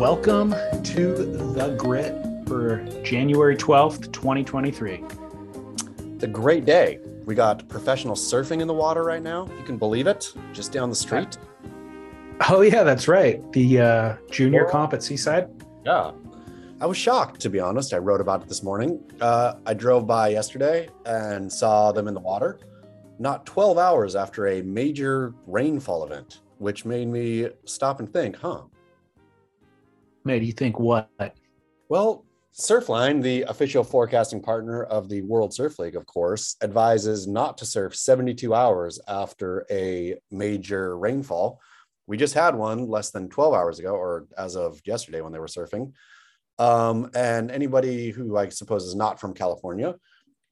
Welcome to the grit for January 12th, 2023. It's a great day. We got professional surfing in the water right now. You can believe it, just down the street. Oh, yeah, that's right. The uh, junior comp at Seaside. Yeah. I was shocked, to be honest. I wrote about it this morning. Uh, I drove by yesterday and saw them in the water, not 12 hours after a major rainfall event, which made me stop and think, huh? Made you think what? Well, Surfline, the official forecasting partner of the World Surf League, of course, advises not to surf 72 hours after a major rainfall. We just had one less than 12 hours ago, or as of yesterday when they were surfing. Um, and anybody who I suppose is not from California,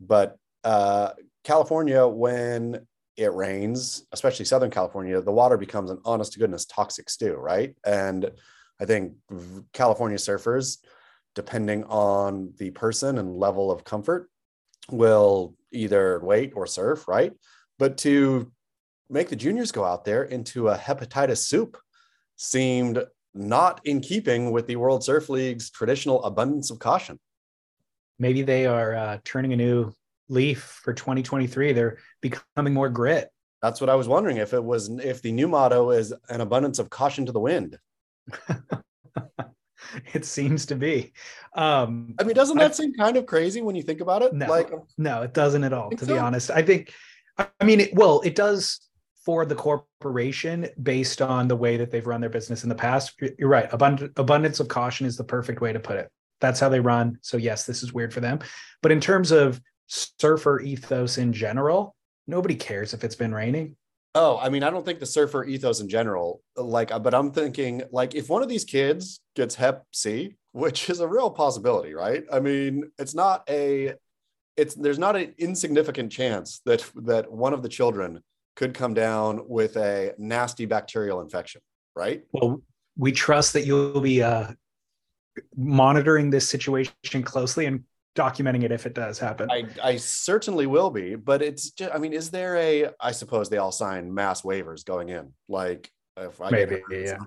but uh, California, when it rains, especially Southern California, the water becomes an honest to goodness toxic stew, right? And I think California surfers, depending on the person and level of comfort, will either wait or surf, right? But to make the juniors go out there into a hepatitis soup seemed not in keeping with the World Surf League's traditional abundance of caution. Maybe they are uh, turning a new leaf for 2023. They're becoming more grit. That's what I was wondering if it was if the new motto is an abundance of caution to the wind. it seems to be. Um, I mean, doesn't that I, seem kind of crazy when you think about it? No, like, no, it doesn't at all. To so? be honest, I think. I mean, it, well, it does for the corporation based on the way that they've run their business in the past. You're right. Abund- abundance of caution is the perfect way to put it. That's how they run. So yes, this is weird for them. But in terms of surfer ethos in general, nobody cares if it's been raining. Oh, I mean, I don't think the surfer ethos in general, like, but I'm thinking, like, if one of these kids gets Hep C, which is a real possibility, right? I mean, it's not a, it's there's not an insignificant chance that that one of the children could come down with a nasty bacterial infection, right? Well, we trust that you'll be uh, monitoring this situation closely and documenting it if it does happen. I, I certainly will be, but it's just, I mean, is there a, I suppose they all sign mass waivers going in. Like if I Maybe, yeah.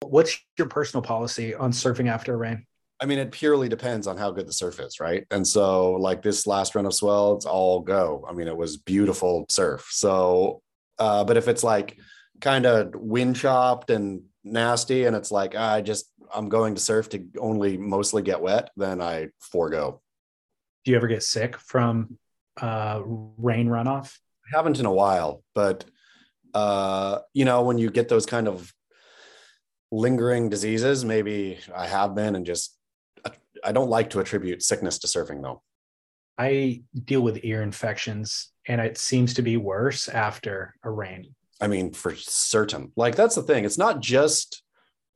What's your personal policy on surfing after a rain? I mean, it purely depends on how good the surf is, right? And so, like this last run of swell, it's all go. I mean, it was beautiful surf. So, uh, but if it's like kind of wind chopped and nasty, and it's like I just I'm going to surf to only mostly get wet, then I forego. Do you ever get sick from uh, rain runoff? I haven't in a while, but uh, you know, when you get those kind of lingering diseases, maybe I have been, and just I don't like to attribute sickness to surfing though. I deal with ear infections, and it seems to be worse after a rain. I mean, for certain. Like that's the thing. It's not just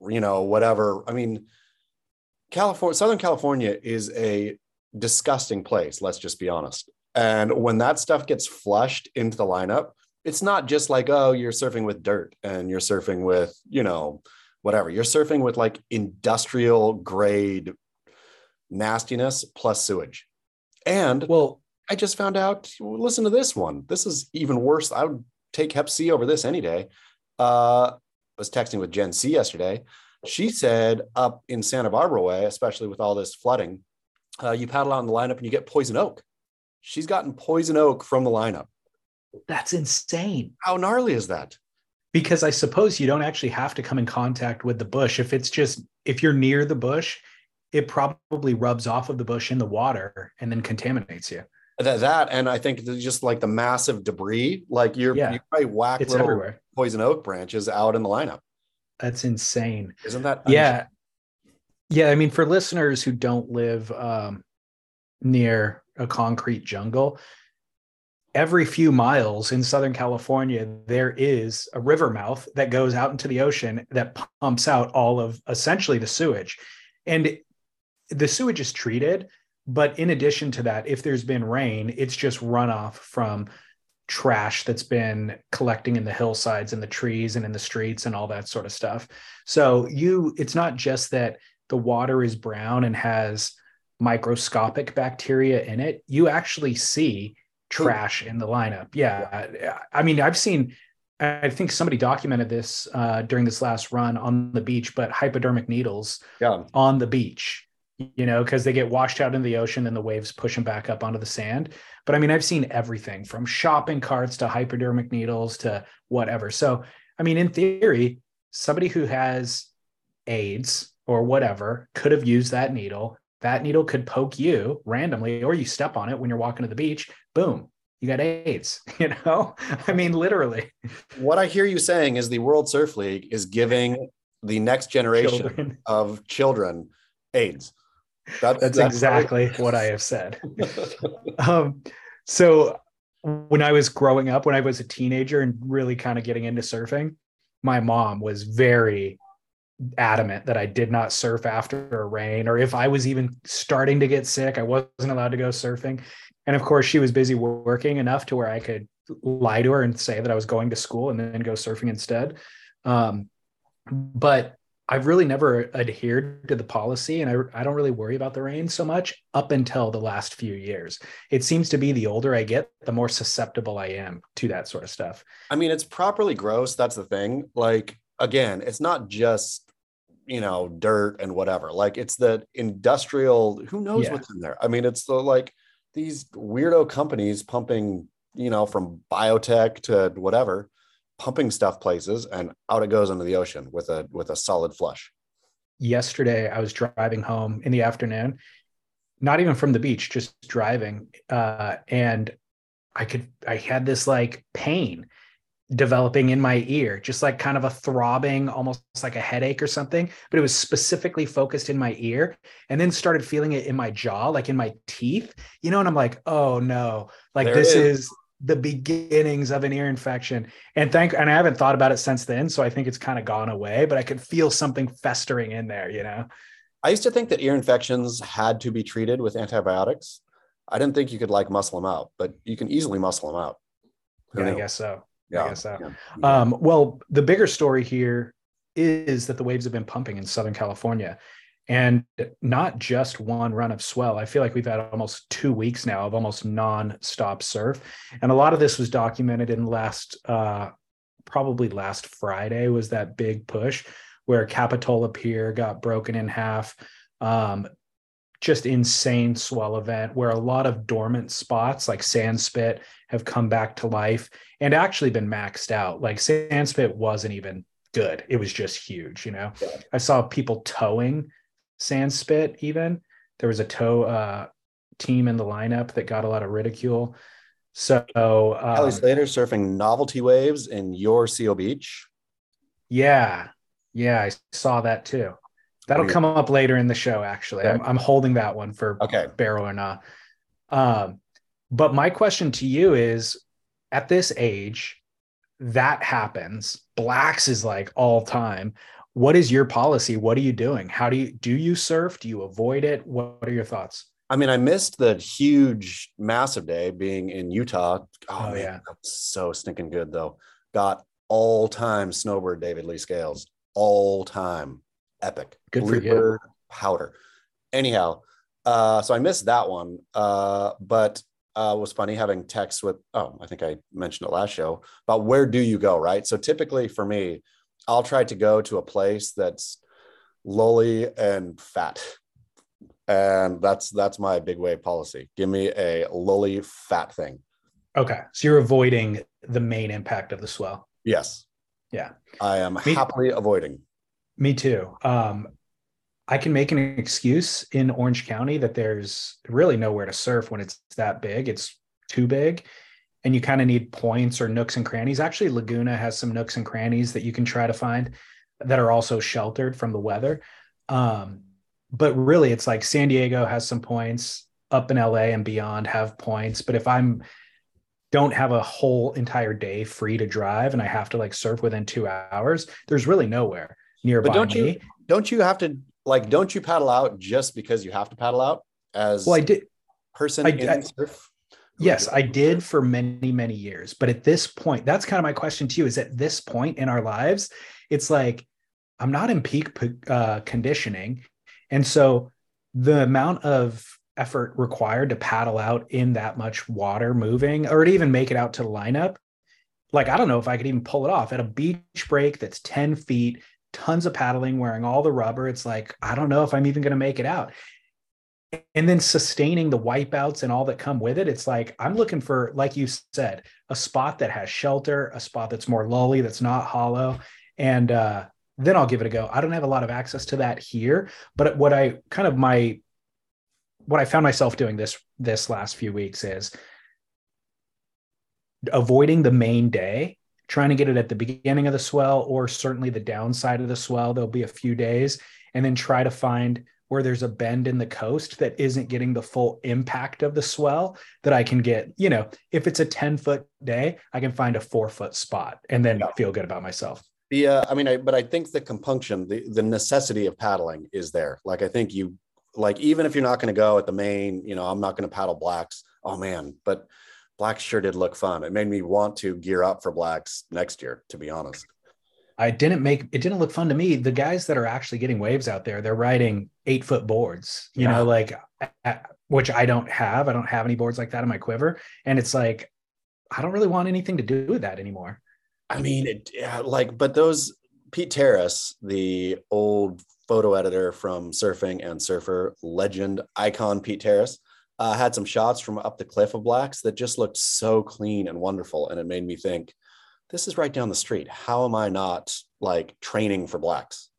you know, whatever. I mean, California, Southern California is a disgusting place, let's just be honest. And when that stuff gets flushed into the lineup, it's not just like, oh, you're surfing with dirt and you're surfing with, you know, whatever. You're surfing with like industrial grade nastiness plus sewage. And well, I just found out, listen to this one. This is even worse. I would take Hep C over this any day. Uh, was texting with Jen See yesterday. She said up in Santa Barbara way, especially with all this flooding, uh, you paddle out in the lineup and you get poison oak. She's gotten poison oak from the lineup. That's insane. How gnarly is that? Because I suppose you don't actually have to come in contact with the bush. If it's just, if you're near the bush, it probably rubs off of the bush in the water and then contaminates you. That, that and I think just like the massive debris, like you're yeah, you probably whack it's little everywhere. poison oak branches out in the lineup. That's insane. Isn't that? Yeah. Yeah. I mean, for listeners who don't live um, near a concrete jungle, every few miles in Southern California, there is a river mouth that goes out into the ocean that pumps out all of essentially the sewage. And the sewage is treated, but in addition to that, if there's been rain, it's just runoff from trash that's been collecting in the hillsides and the trees and in the streets and all that sort of stuff. So you it's not just that the water is brown and has microscopic bacteria in it. You actually see trash in the lineup. Yeah. I mean, I've seen I think somebody documented this uh, during this last run on the beach, but hypodermic needles Yeah. on the beach, you know, because they get washed out in the ocean and the waves push them back up onto the sand. But I mean, I've seen everything from shopping carts to hypodermic needles to whatever. So, I mean, in theory, somebody who has AIDS or whatever could have used that needle. That needle could poke you randomly, or you step on it when you're walking to the beach. Boom, you got AIDS. You know, I mean, literally. What I hear you saying is the World Surf League is giving the next generation Children. of children AIDS. That's, That's exactly what I have said. um, so when I was growing up, when I was a teenager and really kind of getting into surfing, my mom was very adamant that I did not surf after a rain, or if I was even starting to get sick, I wasn't allowed to go surfing. And of course, she was busy working enough to where I could lie to her and say that I was going to school and then go surfing instead. Um, but I've really never adhered to the policy, and I, I don't really worry about the rain so much up until the last few years. It seems to be the older I get, the more susceptible I am to that sort of stuff. I mean, it's properly gross. That's the thing. Like, again, it's not just, you know, dirt and whatever. Like, it's the industrial, who knows Yeah. what's in there? I mean, it's the like these weirdo companies pumping, you know, from biotech to whatever, pumping stuff places and out it goes into the ocean with a with a solid flush. Yesterday, I was driving home in the afternoon, not even from the beach, just driving, uh, and I could I had this like pain developing in my ear, just like kind of a throbbing, almost like a headache or something, but it was specifically focused in my ear and then started feeling it in my jaw, like in my teeth, you know, and I'm like, oh no, like There this is. is. The beginnings of an ear infection. And thank and I haven't thought about it since then. So I think it's kind of gone away, but I could feel something festering in there, you know. I used to think that ear infections had to be treated with antibiotics. I didn't think you could like muscle them out, but you can easily muscle them out. Who Yeah, I guess so. Yeah. guess so. yeah. Um, well, the bigger story here is that the waves have been pumping in Southern California and not just one run of swell. I feel like we've had almost two weeks now of almost non-stop surf. And a lot of this was documented in last, uh, probably last Friday was that big push where Capitola Pier got broken in half. Um, just insane swell event where a lot of dormant spots like Sandspit have come back to life and actually been maxed out. Like Sandspit wasn't even good. It was just huge, you know. Yeah. I saw people towing Sandspit even. There was a tow uh team in the lineup that got a lot of ridicule. So Kelly um, Slater surfing novelty waves in your Seal Beach. yeah, yeah, I saw that too. That'll Weird. come up later in the show. Actually, I'm, I'm holding that one for Okay. barrel or not. Um, but my question to you is at this age, that happens. Blacks is like all time. What is your policy? What are you doing? How do you do you surf? Do you avoid it? What are your thoughts? I mean, I missed the huge, massive day being in Utah. Oh, Oh, man, yeah. so stinking good though. Got all time snowbird David Lee Scales, all time epic. Good for you. Powder. Anyhow, uh, so I missed that one, uh, but uh, was funny having texts with. Oh, I think I mentioned it last show about where do you go, right? So typically for me, I'll try to go to a place that's lowly and fat and that's that's my big wave policy give me a lowly fat thing Okay. So you're avoiding the main impact of the swell. yes Yeah. i am Me- happily avoiding Me too. Um, I can make an excuse in Orange County that there's really nowhere to surf when it's that big. It's too big. And you kind of need points or nooks and crannies. Actually, Laguna has some nooks and crannies that you can try to find that are also sheltered from the weather. Um, but really, it's like San Diego has some points, up in LA and beyond have points. But if I'm don't have a whole entire day free to drive and I have to like surf within two hours, there's really nowhere nearby but don't you don't you have to like don't you paddle out just because you have to paddle out as Well, I did. person I- I- surf Yes, I did for many, many years. But at this point, that's kind of my question to you is at this point in our lives, it's like I'm not in peak uh, conditioning. And so the amount of effort required to paddle out in that much water moving or to even make it out to the lineup, like I don't know if I could even pull it off at a beach break that's 10 feet, tons of paddling, wearing all the rubber. It's like, I don't know if I'm even going to make it out. And then sustaining the wipeouts and all that come with it. It's like, I'm looking for, like you said, a spot that has shelter, a spot that's more lully, that's not hollow. And uh, then I'll give it a go. I don't have a lot of access to that here, but what I kind of my, what I found myself doing this this last few weeks is avoiding the main day, trying to get it at the beginning of the swell or certainly the downside of the swell. There'll be a few days, and then try to find where there's a bend in the coast that isn't getting the full impact of the swell that I can get. You know, if it's a 10 foot day, I can find a four foot spot and then yeah. feel good about myself. The, uh, I mean, I, but I think the compunction, the, the necessity of paddling is there. Like, I think you, like, even if you're not going to go at the main, you know, I'm not going to paddle blacks. Oh man, but blacks sure did look fun. It made me want to gear up for blacks next year, to be honest. I didn't make it didn't look fun to me. The guys that are actually getting waves out there, they're riding eight foot boards, you yeah. know, like which I don't have. I don't have any boards like that in my quiver. And it's like, I don't really want anything to do with that anymore. I mean, it, yeah, like, but those Pete Taras, the old photo editor from Surfing and Surfer legend icon Pete Taras, uh, had some shots from up the cliff of blacks that just looked so clean and wonderful. And it made me think, this is right down the street. How am I not like training for blacks?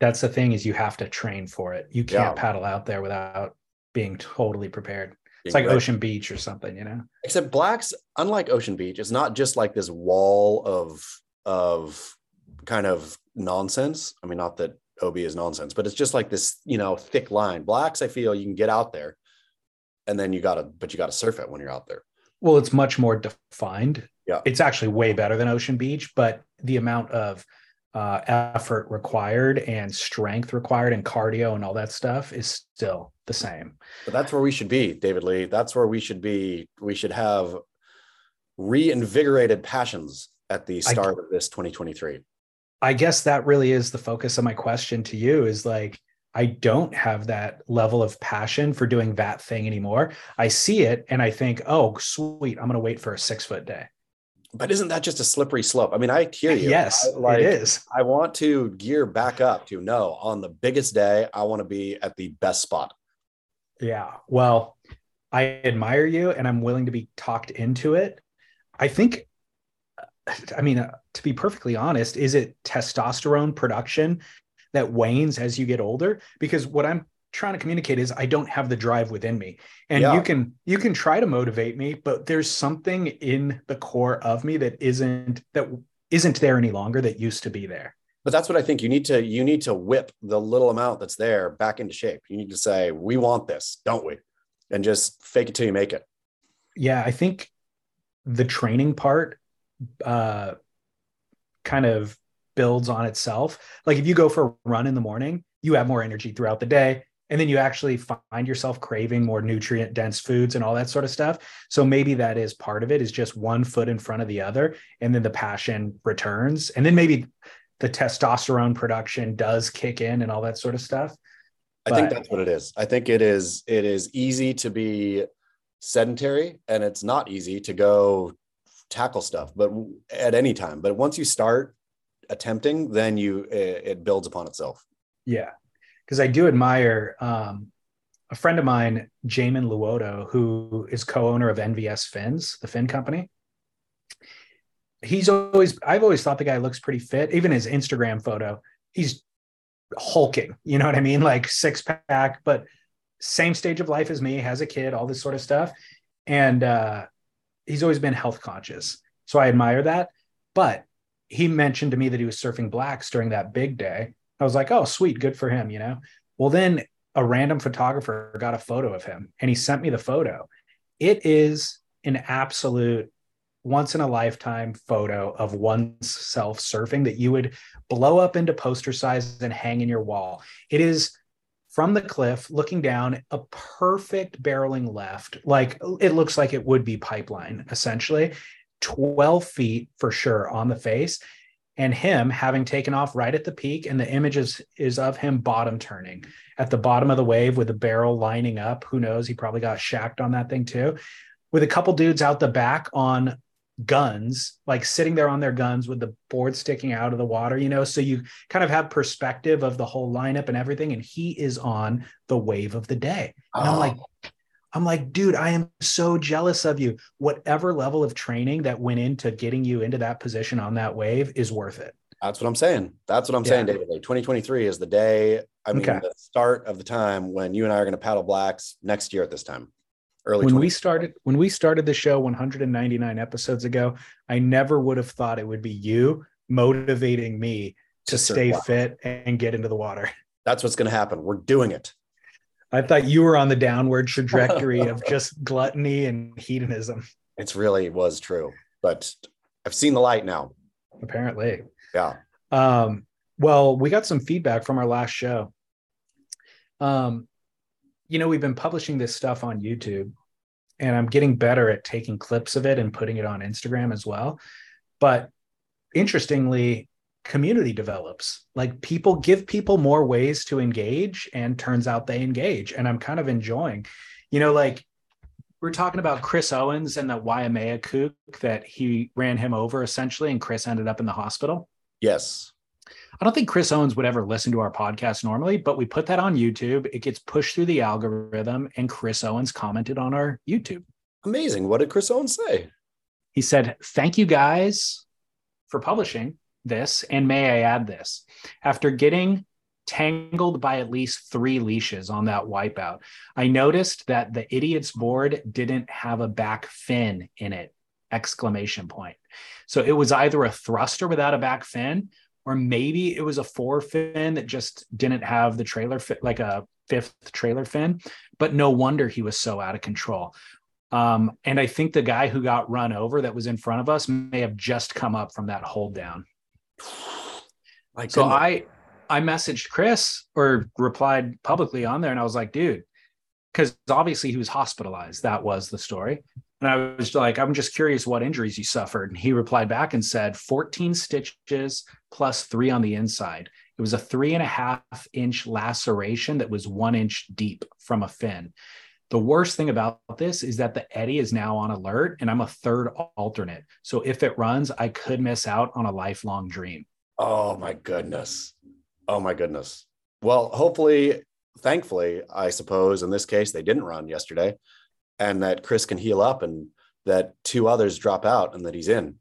That's the thing is you have to train for it. You can't yeah. paddle out there without being totally prepared. It's like Ocean Beach or something, you know. Except blacks, unlike Ocean Beach, it's not just like this wall of of kind of nonsense. I mean, not that OB is nonsense, but it's just like this, you know, thick line. Blacks, I feel you can get out there and then you got to but you got to surf it when you're out there well it's much more defined yeah. It's actually way better than ocean beach but the amount of uh, effort required and strength required and cardio and all that stuff is still the same. But that's where we should be david lee. That's where we should be. We should have reinvigorated passions at the start I, of this 2023 i guess that really is the focus of my question to you is like I don't have that level of passion for doing that thing anymore. I see it and I think, oh, sweet, I'm going to wait for a six foot day. But isn't that just a slippery slope? I mean, I hear you. Yes, I, like, it is. I want to gear back up to no, on the biggest day, I want to be at the best spot. Yeah. Well, I admire you and I'm willing to be talked into it. I think, I mean, uh, to be perfectly honest, is it testosterone production that wanes as you get older because what i'm trying to communicate is i don't have the drive within me and yeah. you can you can try to motivate me but there's something in the core of me that isn't that isn't there any longer that used to be there but that's what i think you need to you need to whip the little amount that's there back into shape you need to say we want this don't we and just fake it till you make it yeah i think the training part uh kind of builds on itself. Like if you go for a run in the morning, you have more energy throughout the day. And then you actually find yourself craving more nutrient dense foods and all that sort of stuff. So maybe that is part of it is just one foot in front of the other. And then the passion returns. And then maybe the testosterone production does kick in and all that sort of stuff. I think that's what it is. I think it is it is easy to be sedentary and it's not easy to go tackle stuff but at any time but once you start attempting, then you it, it builds upon itself. Yeah, because I do admire um, a friend of mine, Jamin Luoto, who is co-owner of NVS Fins, the fin company. He's always I've always thought the guy looks pretty fit. Even his Instagram photo, he's hulking. You know what I mean? Like six pack, but same stage of life as me, has a kid, all this sort of stuff. And uh, he's always been health conscious. So I admire that. But he mentioned to me that he was surfing blacks during that big day. I was like, oh, sweet, good for him, you know? Well, then a random photographer got a photo of him and he sent me the photo. It is an absolute once in a lifetime photo of oneself surfing that you would blow up into poster size and hang in your wall. It is from the cliff looking down a perfect barreling left like it looks like it would be pipeline essentially 12 feet for sure on the face and him having taken off right at the peak and the image is, is of him bottom turning at the bottom of the wave with the barrel lining up who knows he probably got shacked on that thing too with a couple dudes out the back on guns, like sitting there on their guns with the board sticking out of the water, you know, so you kind of have perspective of the whole lineup and everything. And he is on the wave of the day. And oh. I'm like, oh. I'm like, dude, I am so jealous of you. Whatever level of training that went into getting you into that position on that wave is worth it. That's what I'm saying. That's what I'm yeah. saying, David. 2023 is the day. I mean, okay. the start of the time when you and I are going to paddle blacks next year at this time. Early when we started when we started the show 199 episodes ago, I never would have thought it would be you motivating me to, to stay fit and get into the water. That's what's going to happen. We're doing it. I thought you were on the downward trajectory of just gluttony and hedonism. It's really was true, but I've seen the light now. Apparently. Yeah. Um, well, we got some feedback from our last show. Um, you know, we've been publishing this stuff on YouTube, and I'm getting better at taking clips of it and putting it on Instagram as well. But interestingly, community develops. Like people give people more ways to engage, and turns out they engage. And I'm kind of enjoying, you know, like we're talking about Chris Owens and the Waimea kook that he ran him over essentially, and Chris ended up in the hospital. Yes. I don't think Chris Owens would ever listen to our podcast normally, but we put that on YouTube. It gets pushed through the algorithm, and Chris Owens commented on our YouTube. Amazing. What did Chris Owens say? He said, Thank you guys for publishing this. And may I add this? After getting tangled by at least three leashes on that wipeout, I noticed that the idiot's board didn't have a back fin in it exclamation point. So it was either a thruster without a back fin, or maybe it was a four fin that just didn't have the trailer fit like a fifth trailer fin. But no wonder he was so out of control. Um, and I think the guy who got run over that was in front of us may have just come up from that hold down. so I I messaged Chris or replied publicly on there, and I was like, dude, because obviously he was hospitalized. That was the story. And I was like, I'm just curious what injuries you suffered. And he replied back and said 14 stitches plus three on the inside. It was a three and a half inch laceration that was one inch deep from a fin. The worst thing about this is that the Eddie is now on alert and I'm a third alternate. So if it runs, I could miss out on a lifelong dream. Oh my goodness. Oh my goodness. Well, hopefully, thankfully, I suppose in this case, they didn't run yesterday and that Chris can heal up and that two others drop out and that he's in.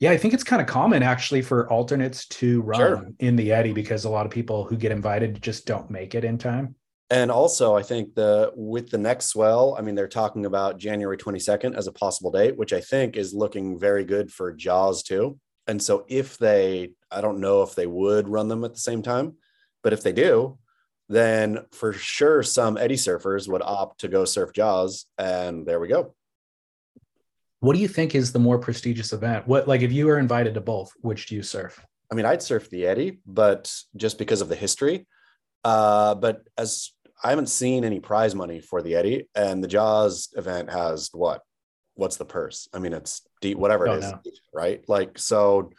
Yeah, I think it's kind of common actually for alternates to run sure. in the Eddie because a lot of people who get invited just don't make it in time. And also, I think the with the next swell, I mean, they're talking about January 22nd as a possible date, which I think is looking very good for Jaws too. And so, if they, I don't know if they would run them at the same time, but if they do, then for sure some Eddie surfers would opt to go surf Jaws, and there we go. What do you think is the more prestigious event? What like if you were invited to both, which do you surf? I mean, I'd surf the Eddie, but just because of the history. Uh, but as I haven't seen any prize money for the Eddie, and the Jaws event has what? What's the purse? I mean, it's deep, whatever it is, oh, is, no. right? Like, so,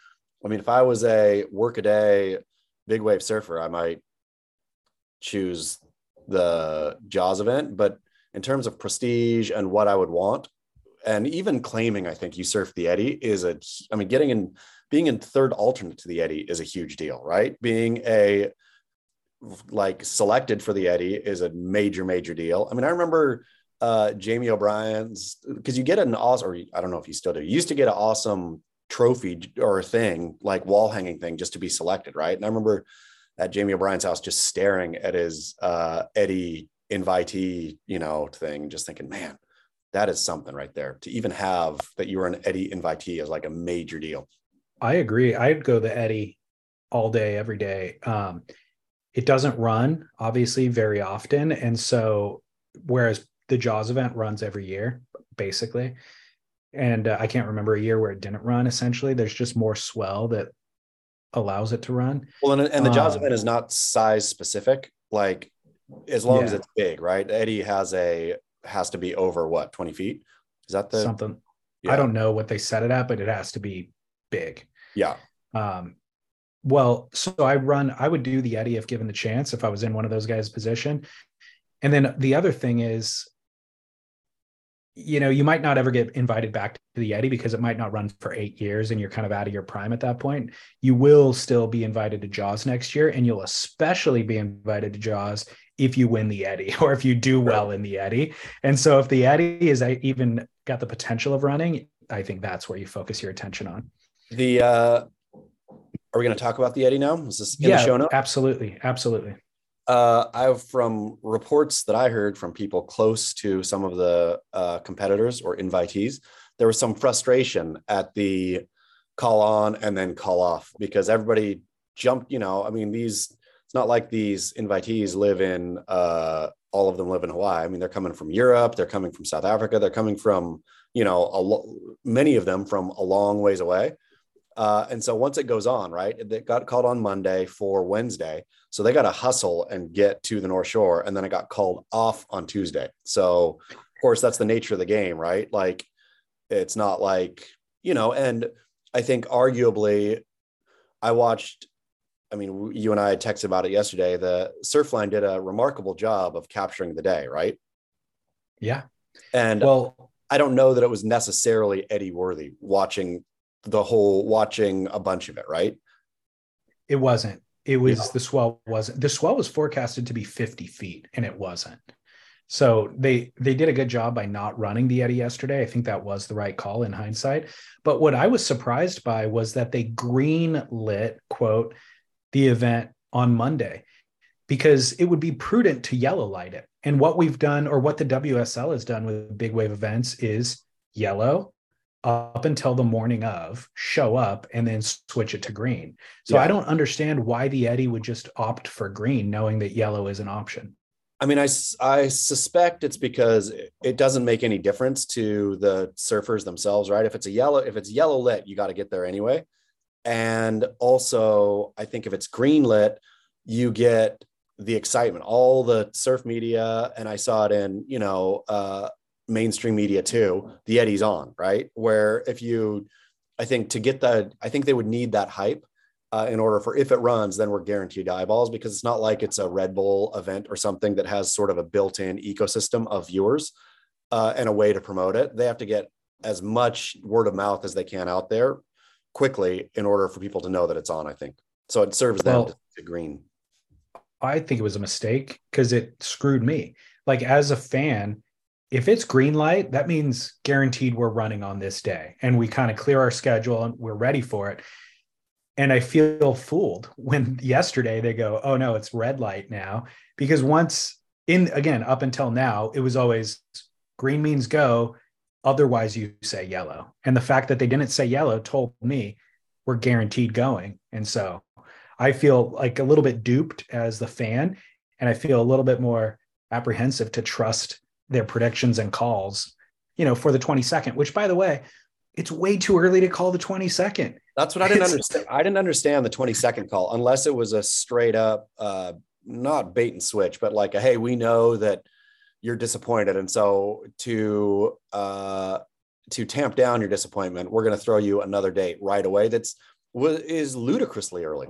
I mean, if I was a work a day big wave surfer, I might choose the Jaws event, but in terms of prestige and what I would want, and even claiming, I think you surf the Eddie is a, I mean, getting in, being in third alternate to the Eddie is a huge deal, right? Being a, like selected for the Eddie is a major, major deal. I mean, I remember uh, Jamie O'Brien's, because you get an awesome, or I don't know if you still do, you used to get an awesome trophy or a thing, like wall hanging thing just to be selected, right? And I remember at Jamie O'Brien's house, just staring at his uh, Eddie invitee, you know, thing, just thinking, man, that is something right there. To even have that you were an Eddie invitee is like a major deal. I agree. I'd go the Eddie all day, every day. Um, it doesn't run obviously very often, and so whereas the Jaws event runs every year, basically, and uh, I can't remember a year where it didn't run. Essentially, there's just more swell that allows it to run. Well, and, and the Jaws um, event is not size specific. Like as long yeah. as it's big, right? Eddie has a has to be over what twenty feet. Is that the something? Yeah. I don't know what they set it at, but it has to be big. Yeah. Um, well, so I run. I would do the Eddie if given the chance. If I was in one of those guys' position, and then the other thing is, you know, you might not ever get invited back to the Eddie because it might not run for eight years and you're kind of out of your prime at that point. You will still be invited to Jaws next year, and you'll especially be invited to Jaws if you win the Eddie or if you do well in the Eddie. And so, if the Eddie is even got the potential of running, I think that's where you focus your attention on. The uh, are we going to talk about the Eddie now? Is this in yeah, the show notes? Absolutely, absolutely. Uh, I've from reports that I heard from people close to some of the uh, competitors or invitees, there was some frustration at the call on and then call off because everybody jumped. You know, I mean, these it's not like these invitees live in uh, all of them live in Hawaii. I mean, they're coming from Europe, they're coming from South Africa, they're coming from you know a lo- many of them from a long ways away. Uh, and so once it goes on, right, it got called on Monday for Wednesday. So they got to hustle and get to the North Shore. And then it got called off on Tuesday. So, of course, that's the nature of the game, right? Like, it's not like, you know, and I think arguably, I watched, I mean, you and I texted about it yesterday. The Surfline did a remarkable job of capturing the day, right? Yeah. And well, I don't know that it was necessarily Eddie worthy watching the whole watching a bunch of it, right? It wasn't. It was yeah. the swell wasn't. The swell was forecasted to be 50 feet, and it wasn't. So they they did a good job by not running the Eddie yesterday. I think that was the right call in hindsight. But what I was surprised by was that they green lit quote the event on Monday because it would be prudent to yellow light it. And what we've done, or what the WSL has done with big wave events, is yellow up until the morning of, show up, and then switch it to green. So yeah. I don't understand why the Eddie would just opt for green, knowing that yellow is an option. I mean, I, I suspect it's because it doesn't make any difference to the surfers themselves, right? If it's a yellow, if it's yellow lit, you got to get there anyway. And also, I think if it's green lit, you get the excitement, all the surf media, and I saw it in, you know, uh, mainstream media too, the Eddie's on, right? Where if you, I think to get that, I think they would need that hype uh, in order for if it runs, then we're guaranteed eyeballs because it's not like it's a Red Bull event or something that has sort of a built-in ecosystem of viewers uh, and a way to promote it. They have to get as much word of mouth as they can out there quickly in order for people to know that it's on. I think so. It serves them well, to, to green. I think it was a mistake because it screwed me. Like as a fan, if it's green light, that means guaranteed we're running on this day and we kind of clear our schedule and we're ready for it. And I feel fooled when yesterday they go, oh no, it's red light now. Because once in again, up until now, it was always green means go. Otherwise, you say yellow. And the fact that they didn't say yellow told me we're guaranteed going. And so I feel like a little bit duped as the fan. And I feel a little bit more apprehensive to trust their predictions and calls, you know, for the 22nd, which by the way, it's way too early to call the 22nd. That's what I didn't understand. I didn't understand the 22nd call unless it was a straight up, uh, not bait and switch, but like a, hey, we know that you're disappointed. And so to, uh, to tamp down your disappointment, we're going to throw you another date right away. That's is ludicrously early.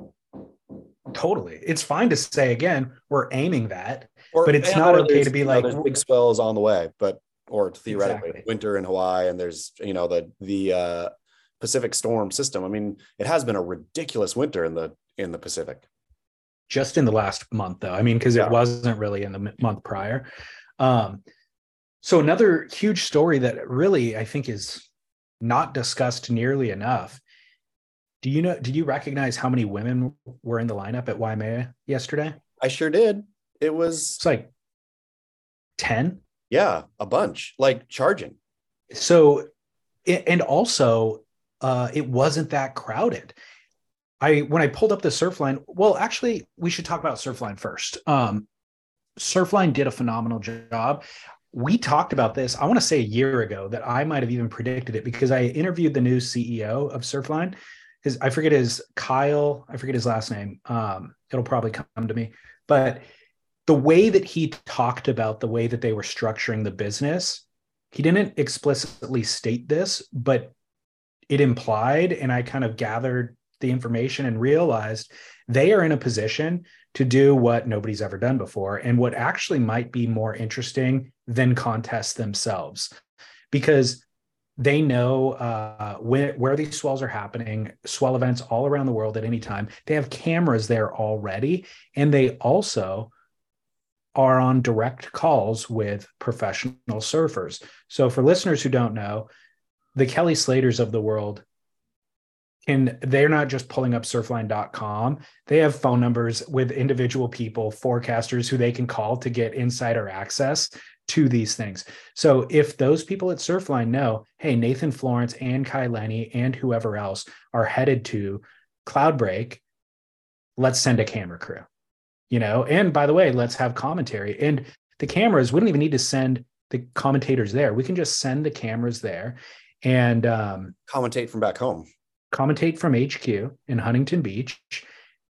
Totally. It's fine to say again, we're aiming that or, but it's not okay to be like know, big swells on the way, but or theoretically exactly. winter in Hawaii and there's you know the the uh, Pacific storm system. I mean, it has been a ridiculous winter in the in the Pacific. Just in the last month, though. I mean, because yeah. it wasn't really in the month prior. Um, so another huge story that really I think is not discussed nearly enough. Do you know? Did you recognize how many women were in the lineup at Waimea yesterday? I sure did. It was it's like 10. Yeah, a bunch, like charging. So, and also, uh, it wasn't that crowded. I when I pulled up the Surfline, well, actually, we should talk about Surfline first. Um, Surfline did a phenomenal job. We talked about this, I want to say a year ago, that I might have even predicted it because I interviewed the new CEO of Surfline. His, I forget his Kyle, I forget his last name. Um, it'll probably come to me, but the way that he talked about the way that they were structuring the business, he didn't explicitly state this, but it implied, and I kind of gathered the information and realized they are in a position to do what nobody's ever done before and what actually might be more interesting than contests themselves. because they know uh, where, where these swells are happening, swell events all around the world at any time. They have cameras there already. And they also are on direct calls with professional surfers. So, for listeners who don't know, the Kelly Slaters of the world can they're not just pulling up surfline.com they have phone numbers with individual people forecasters who they can call to get insider access to these things. So if those people at surfline know hey nathan florence and kai lenny and whoever else are headed to cloudbreak let's send a camera crew you know? And by the way let's have commentary. And the cameras we don't even need to send the commentators there. We can just send the cameras there and um, commentate from back home. Commentate from HQ in Huntington Beach.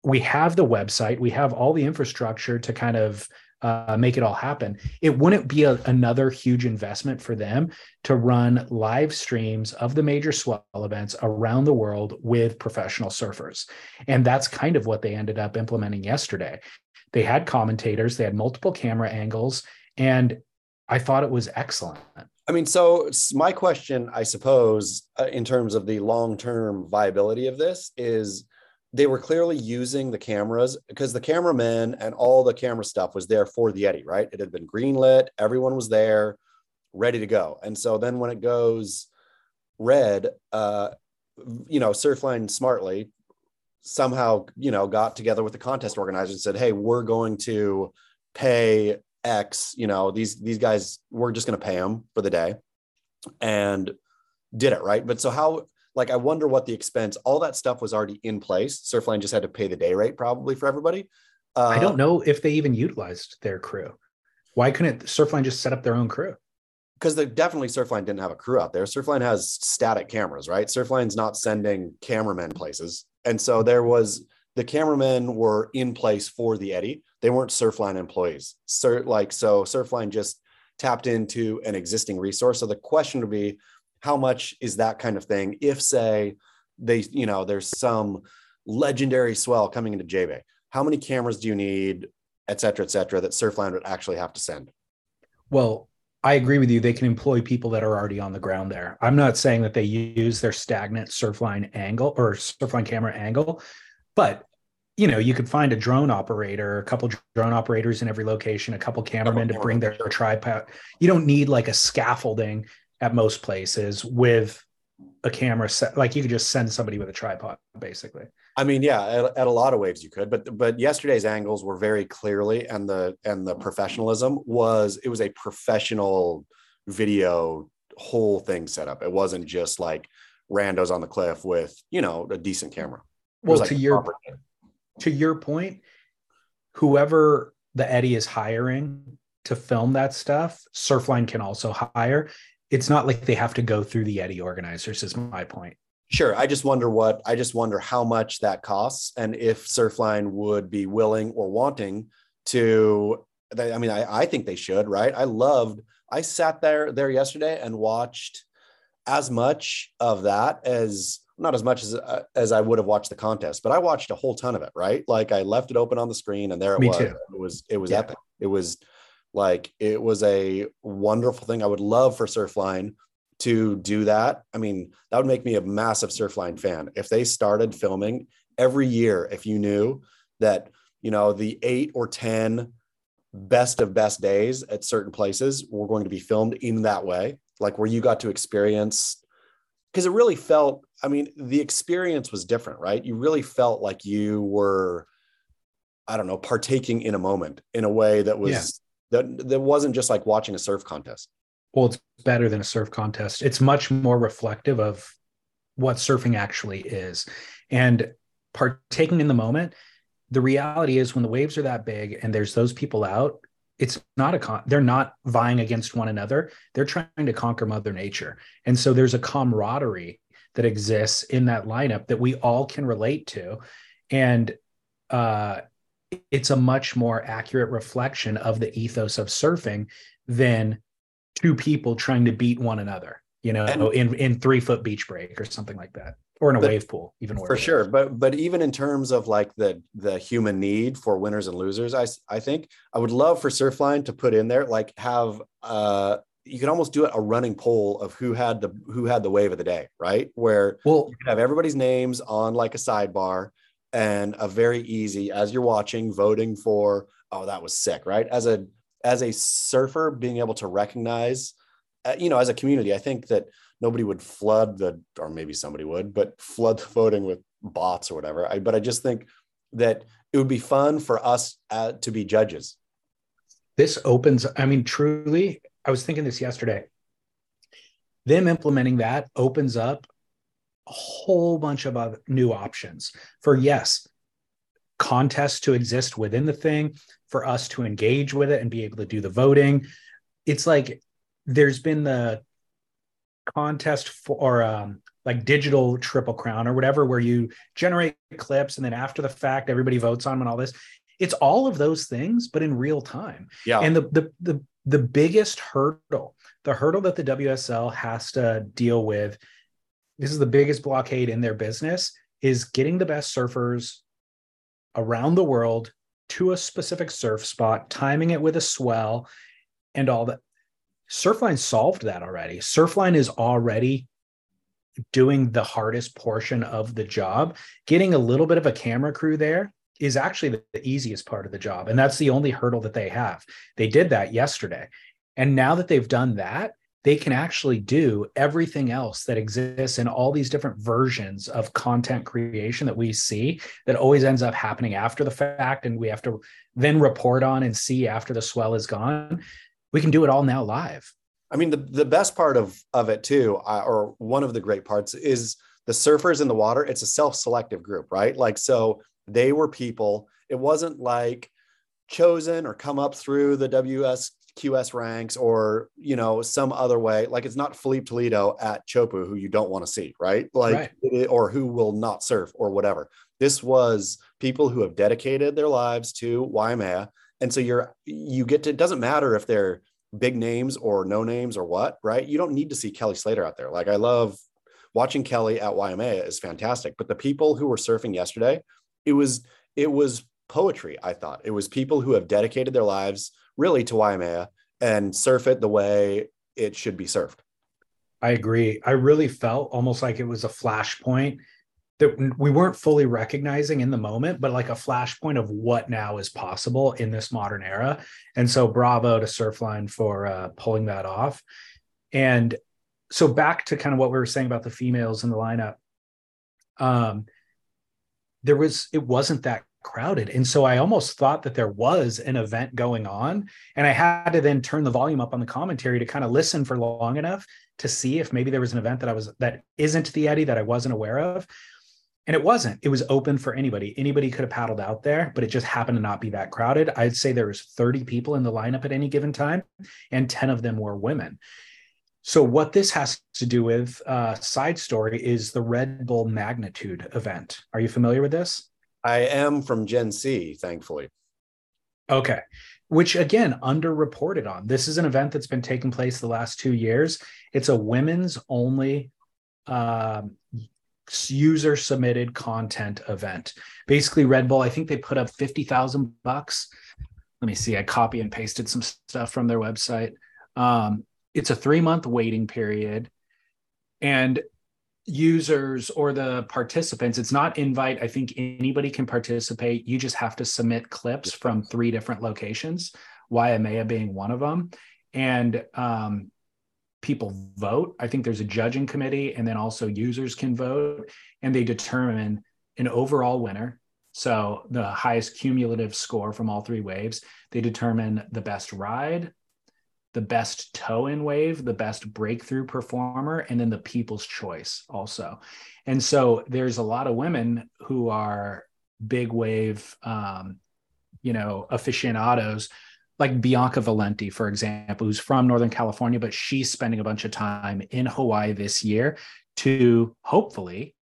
We have the website, we have all the infrastructure to kind of uh, make it all happen. It wouldn't be a, another huge investment for them to run live streams of the major swell events around the world with professional surfers. And that's kind of what they ended up implementing yesterday. They had commentators, they had multiple camera angles, and I thought it was excellent. I mean, so my question, I suppose, uh, in terms of the long term viability of this, is they were clearly using the cameras because the cameramen and all the camera stuff was there for the Eddie, right? It had been greenlit, everyone was there, ready to go. And so then when it goes red, uh, you know, Surfline smartly somehow, you know, got together with the contest organizer and said, hey, we're going to pay X, you know, these these guys we're just going to pay them for the day, and did it right. But so how? Like, I wonder what the expense. All that stuff was already in place. Surfline just had to pay the day rate probably for everybody. Uh, I don't know if they even utilized their crew. Why couldn't Surfline just set up their own crew? Because they definitely Surfline didn't have a crew out there. Surfline has static cameras, right? Surfline's not sending cameramen places, and so there was the cameramen were in place for the Eddie they weren't Surfline employees. Sur- like so, Surfline just tapped into an existing resource. So the question would be, how much is that kind of thing? If say they, you know, there's some legendary swell coming into J-Bay, how many cameras do you need, et cetera, et cetera, that Surfline would actually have to send? Well, I agree with you. They can employ people that are already on the ground there. I'm not saying that they use their stagnant Surfline angle or Surfline camera angle, but you know, you could find a drone operator, a couple drone operators in every location, a couple cameramen to bring their, their tripod. You don't need like a scaffolding at most places with a camera set. Like you could just send somebody with a tripod, basically. I mean, yeah, at, at, a lot of waves you could, but but yesterday's angles were very clearly, and the and the professionalism was it was a professional video whole thing set up. It wasn't just like randos on the cliff with you know a decent camera. well, like to your to your point, whoever the Eddie is hiring to film that stuff, Surfline can also hire. It's not like they have to go through the Eddie organizers, is my point. Sure. I just wonder what, I just wonder how much that costs and if Surfline would be willing or wanting to. I mean, I, I think they should, right? I loved, I sat there there yesterday and watched as much of that as not as much as uh, as I would have watched the contest, but I watched a whole ton of it. Right, like I left it open on the screen, and there it Me was. Too. It was it was yeah. epic. It was like it was a wonderful thing. I would love for Surfline to do that. I mean, that would make me a massive Surfline fan if they started filming every year. If you knew that, you know, the eight or ten best of best days at certain places were going to be filmed in that way, like where you got to experience because it really felt i mean the experience was different right you really felt like you were i don't know partaking in a moment in a way that was yeah. That that wasn't just like watching a surf contest. Well it's better than a surf contest. It's much more reflective of what surfing actually is. And partaking in the moment the reality is when the waves are that big and there's those people out it's not a con they're not vying against one another. They're trying to conquer mother nature. And so there's a camaraderie that exists in that lineup that we all can relate to. And uh, it's a much more accurate reflection of the ethos of surfing than two people trying to beat one another you know and, in in three foot beach break or something like that or in a but, wave pool even for sure but but even in terms of like the the human need for winners and losers i i think i would love for surfline to put in there like have uh you could almost do it a running poll of who had the who had the wave of the day, right? Where well, you could have everybody's names on like a sidebar and a very easy as you're watching voting for oh that was sick, right? As a as a surfer being able to recognize uh, you know as a community, I think that nobody would flood the or maybe somebody would, but flood the voting with bots or whatever. I, but I just think that it would be fun for us uh, to be judges. This opens, I mean, truly, I was thinking this yesterday. Them implementing that opens up a whole bunch of other new options for, yes, contests to exist within the thing, for us to engage with it and be able to do the voting. It's like there's been the contest for um, like digital triple crown or whatever, where you generate clips and then after the fact, everybody votes on them and all this. It's all of those things, but in real time. Yeah. And the the the the biggest hurdle, the hurdle that the WSL has to deal with, this is the biggest blockade in their business, is getting the best surfers around the world to a specific surf spot, timing it with a swell, and all that. Surfline solved that already. Surfline is already doing the hardest portion of the job. Getting a little bit of a camera crew there is actually the, easiest part of the job. And that's the only hurdle that they have. They did that yesterday. And now that they've done that, they can actually do everything else that exists in all these different versions of content creation that we see that always ends up happening after the fact and we have to then report on and see after the swell is gone we can do it all now live I mean, the, the best part of, of it too, uh, or one of the great parts is the surfers in the water. It's a self-selective group, right? Like, so they were people, it wasn't like chosen or come up through the WSQS ranks or, you know, some other way. Like it's not Filipe Toledo at Chopu who you don't want to see, right? Like, right. It, or who will not surf or whatever. This was people who have dedicated their lives to Waimea. And so you're, you get to, it doesn't matter if they're, big names or no names or what, right? You don't need to see Kelly Slater out there. Like I love watching Kelly at Waimea is fantastic, but the people who were surfing yesterday, it was it was poetry. I thought it was people who have dedicated their lives really to Waimea and surf it the way it should be surfed. I agree. I really felt almost like it was a flashpoint that we weren't fully recognizing in the moment, but like a flashpoint of what now is possible in this modern era. And so, bravo to Surfline for uh, pulling that off. And so, back to kind of what we were saying about the females in the lineup. Um, there was it wasn't that crowded. And so i almost thought that there was an event going on and i had to then turn the volume up on the commentary to kind of listen for long enough to see if maybe there was an event that i was that isn't the Eddie that i wasn't aware of. And it wasn't. It was open for anybody. Anybody could have paddled out there but it just happened to not be that crowded. I'd say there was 30 people in the lineup at any given time and 10 of them were women. So what this has to do with uh, side story is the red bull magnitude event. Are you familiar with this i am from Jen See thankfully okay which again underreported on this is an event that's been taking place the last two years it's a women's only um, user submitted content event. Basically, Red Bull, I think they put up 50,000 bucks. Let me see, I copy and pasted some stuff from their website. Um, it's a three month waiting period. And users or the participants, it's not invite. I think anybody can participate. You just have to submit clips from three different locations, Waimea being one of them. And um, people vote. I think there's a judging committee, and then also users can vote, and they determine an overall winner. So the highest cumulative score from all three waves. They determine the best ride, the best toe in wave, the best breakthrough performer, and then the people's choice also. And so there's a lot of women who are big wave, um, you know, aficionados like Bianca Valenti, for example, who's from Northern California, but she's spending a bunch of time in Hawaii this year to hopefully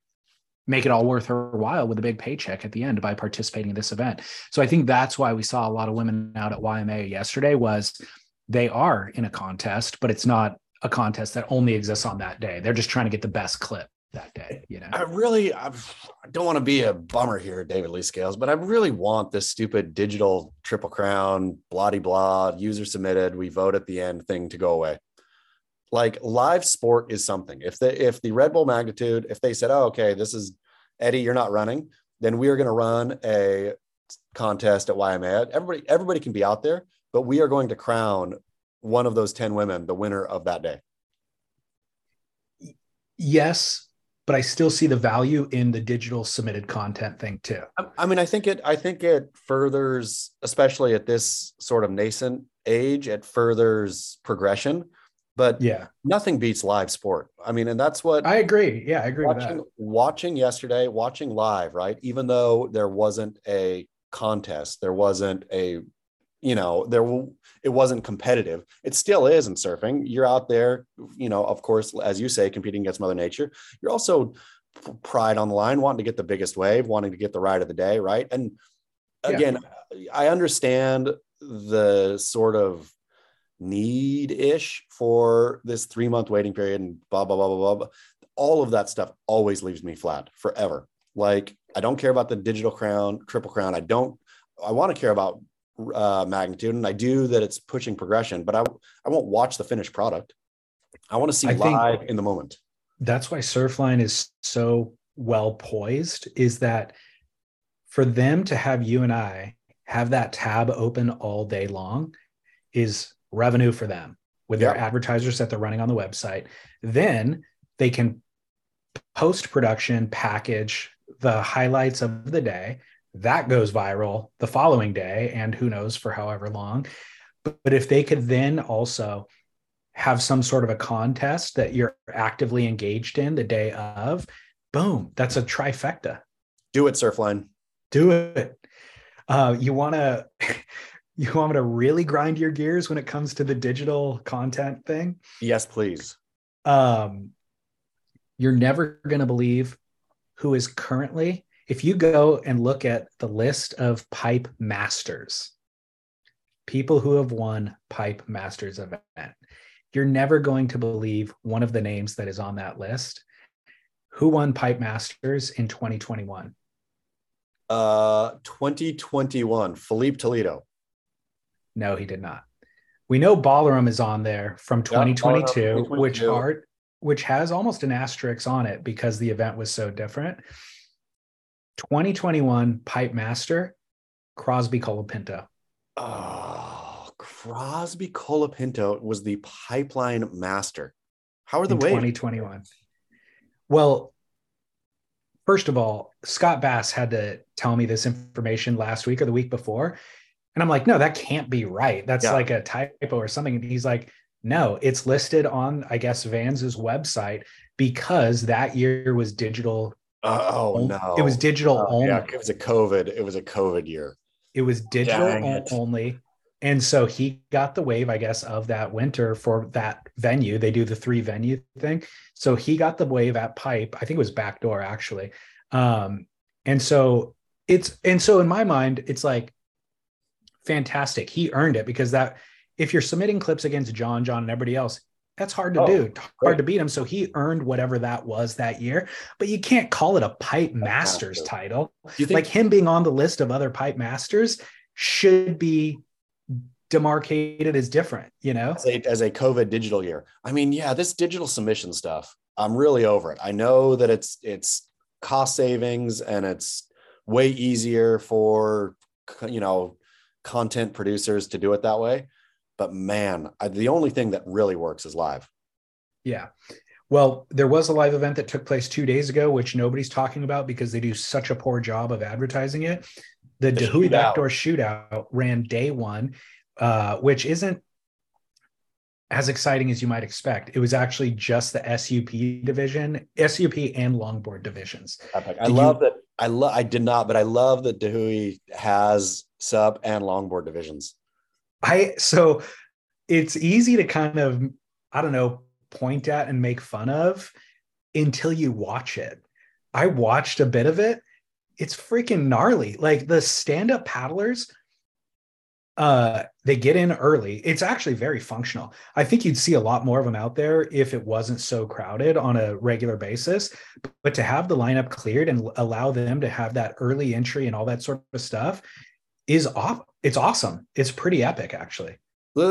make it all worth her while with a big paycheck at the end by participating in this event. So I think that's why we saw a lot of women out at Waimea yesterday was they are in a contest, but it's not a contest that only exists on that day. They're just trying to get the best clip that day. You know, I really I don't want to be a bummer here, David Lee Scales, but I really want this stupid digital triple crown, blah blah, user submitted, we vote at the end thing to go away. like live sport is something. If the if the Red Bull magnitude, if they said, oh, okay, this is Eddie, you're not running, then we are going to run a contest at Waimea. Everybody, everybody can be out there, but we are going to crown one of those 10 women the winner of that day. Yes, but I still see the value in the digital submitted content thing too. I mean, I think it, I think it furthers, especially at this sort of nascent age, it furthers progression. But yeah, nothing beats live sport. I mean, and that's what I agree. Yeah, I agree watching, watching yesterday, watching live, right? Even though there wasn't a contest, there wasn't a, you know, there it wasn't competitive. It still is in surfing. You're out there, you know, of course, as you say, competing against Mother Nature. You're also pride on the line, wanting to get the biggest wave, wanting to get the ride of the day, right? And again, yeah. I understand the sort of need ish for this three month waiting period and blah, blah, blah, blah, blah. All of that stuff always leaves me flat forever. Like, I don't care about the digital crown, triple crown. I don't, I want to care about uh, magnitude and I do that it's pushing progression, but I, I won't watch the finished product. I want to see I live in the moment. That's why Surfline is so well poised is that for them to have you and I have that tab open all day long is revenue for them with yep. their advertisers that they're running on the website. Then they can post production package the highlights of the day. That goes viral the following day, and who knows for however long. But, but if they could then also have some sort of a contest that you're actively engaged in the day of, boom, that's a trifecta. Do it, Surfline. Do it. Uh, you want to you want me to really grind your gears when it comes to the digital content thing? Yes, please. Um, you're never going to believe who is currently, if you go and look at the list of pipe masters, people who have won pipe masters event, you're never going to believe one of the names that is on that list. Who won pipe masters in 2021? Uh, 2021, Filipe Toledo. No, he did not. We know Balaram is on there from 2022, yeah, 2022. which art which has almost an asterisk on it because the event was so different. 2021 Pipe Master, Crosby Colapinto. Oh, Crosby Colapinto was the pipeline master. How are the waves? 2021. Well, first of all, Scott Bass had to tell me this information last week or the week before. And I'm like, no, that can't be right. That's yeah. like a typo or something. And he's like, no, it's listed on, I guess, Vans's website because that year was digital. Oh, no. It was digital oh, only. Yeah, it was a COVID. It was a COVID year. It was digital it. only. And so he got the wave, I guess, of that winter for that venue. They do the three venue thing. So he got the wave at Pipe. I think it was backdoor actually. Um, and so it's and so in my mind, it's like fantastic. He earned it because that if you're submitting clips against John, John, and everybody else, that's hard to oh, do, hard to beat him. So he earned whatever that was that year, but you can't call it a pipe masters title. Think- like him being on the list of other pipe masters should be demarcated as different, you know? As a, as a COVID digital year. I mean, yeah, this digital submission stuff, I'm really over it. I know that it's, it's cost savings and it's way easier for, you know, content producers to do it that way. But man, I, the only thing that really works is live. Yeah. Well, there was a live event that took place two days ago, which nobody's talking about because they do such a poor job of advertising it. The, the Dahui Backdoor Shootout ran day one, uh, which isn't as exciting as you might expect. It was actually just the SUP division, SUP and longboard divisions. I love you, that. I love. I did not, but I love that Dahui has SUP and longboard divisions. I so it's easy to kind of I don't know point at and make fun of until you watch it. I watched a bit of it. It's freaking gnarly. Like the stand-up paddlers uh they get in early it's actually very functional i think you'd see a lot more of them out there if it wasn't so crowded on a regular basis but to have the lineup cleared and allow them to have that early entry and all that sort of stuff is off it's awesome it's pretty epic actually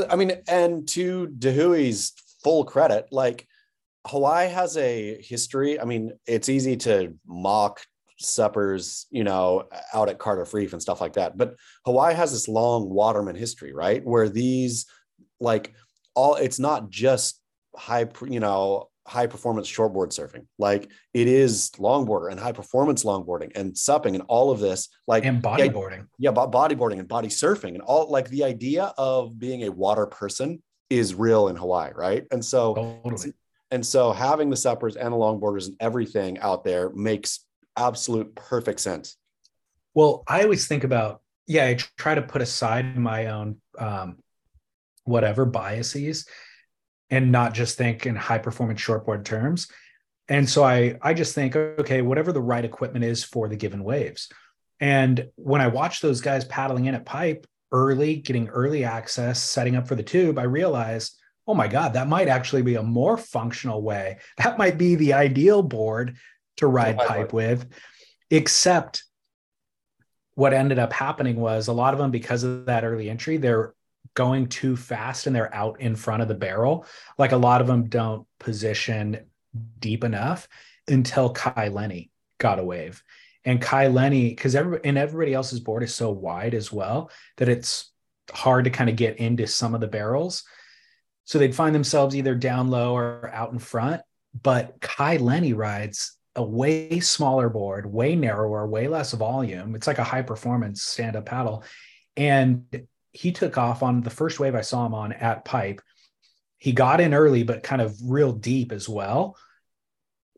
i mean and to dahui's full credit. Like Hawaii has a history. I mean, it's easy to mock suppers, you know, out at Cardiff Reef and stuff like that. But Hawaii has this long waterman history, right? Where these like all it's not just high, you know, high performance shortboard surfing. Like it is longboarder and high performance longboarding and supping and all of this, like and bodyboarding. Yeah, yeah, bodyboarding and body surfing and all like the idea of being a water person is real in Hawaii, right? And so totally. and so having the suppers and the longboarders and everything out there makes absolute perfect sense. Well, I always think about yeah, I try to put aside my own um, whatever biases and not just think in high performance shortboard terms. And so I I just think okay, whatever the right equipment is for the given waves. And when I watch those guys paddling in at pipe early, getting early access, setting up for the tube, I realize, oh my God, that might actually be a more functional way. That might be the ideal board to ride pipe with, except what ended up happening was a lot of them, because of that early entry, they're going too fast and they're out in front of the barrel. Like a lot of them don't position deep enough until Kai Lenny got a wave. And Kai Lenny, because every, and everybody else's board is so wide as well that it's hard to kind of get into some of the barrels. So they'd find themselves either down low or out in front. But Kai Lenny rides a way smaller board, way narrower, way less volume. It's like a high performance stand up paddle. And he took off on the first wave I saw him on at Pipe. He got in early, but kind of real deep as well.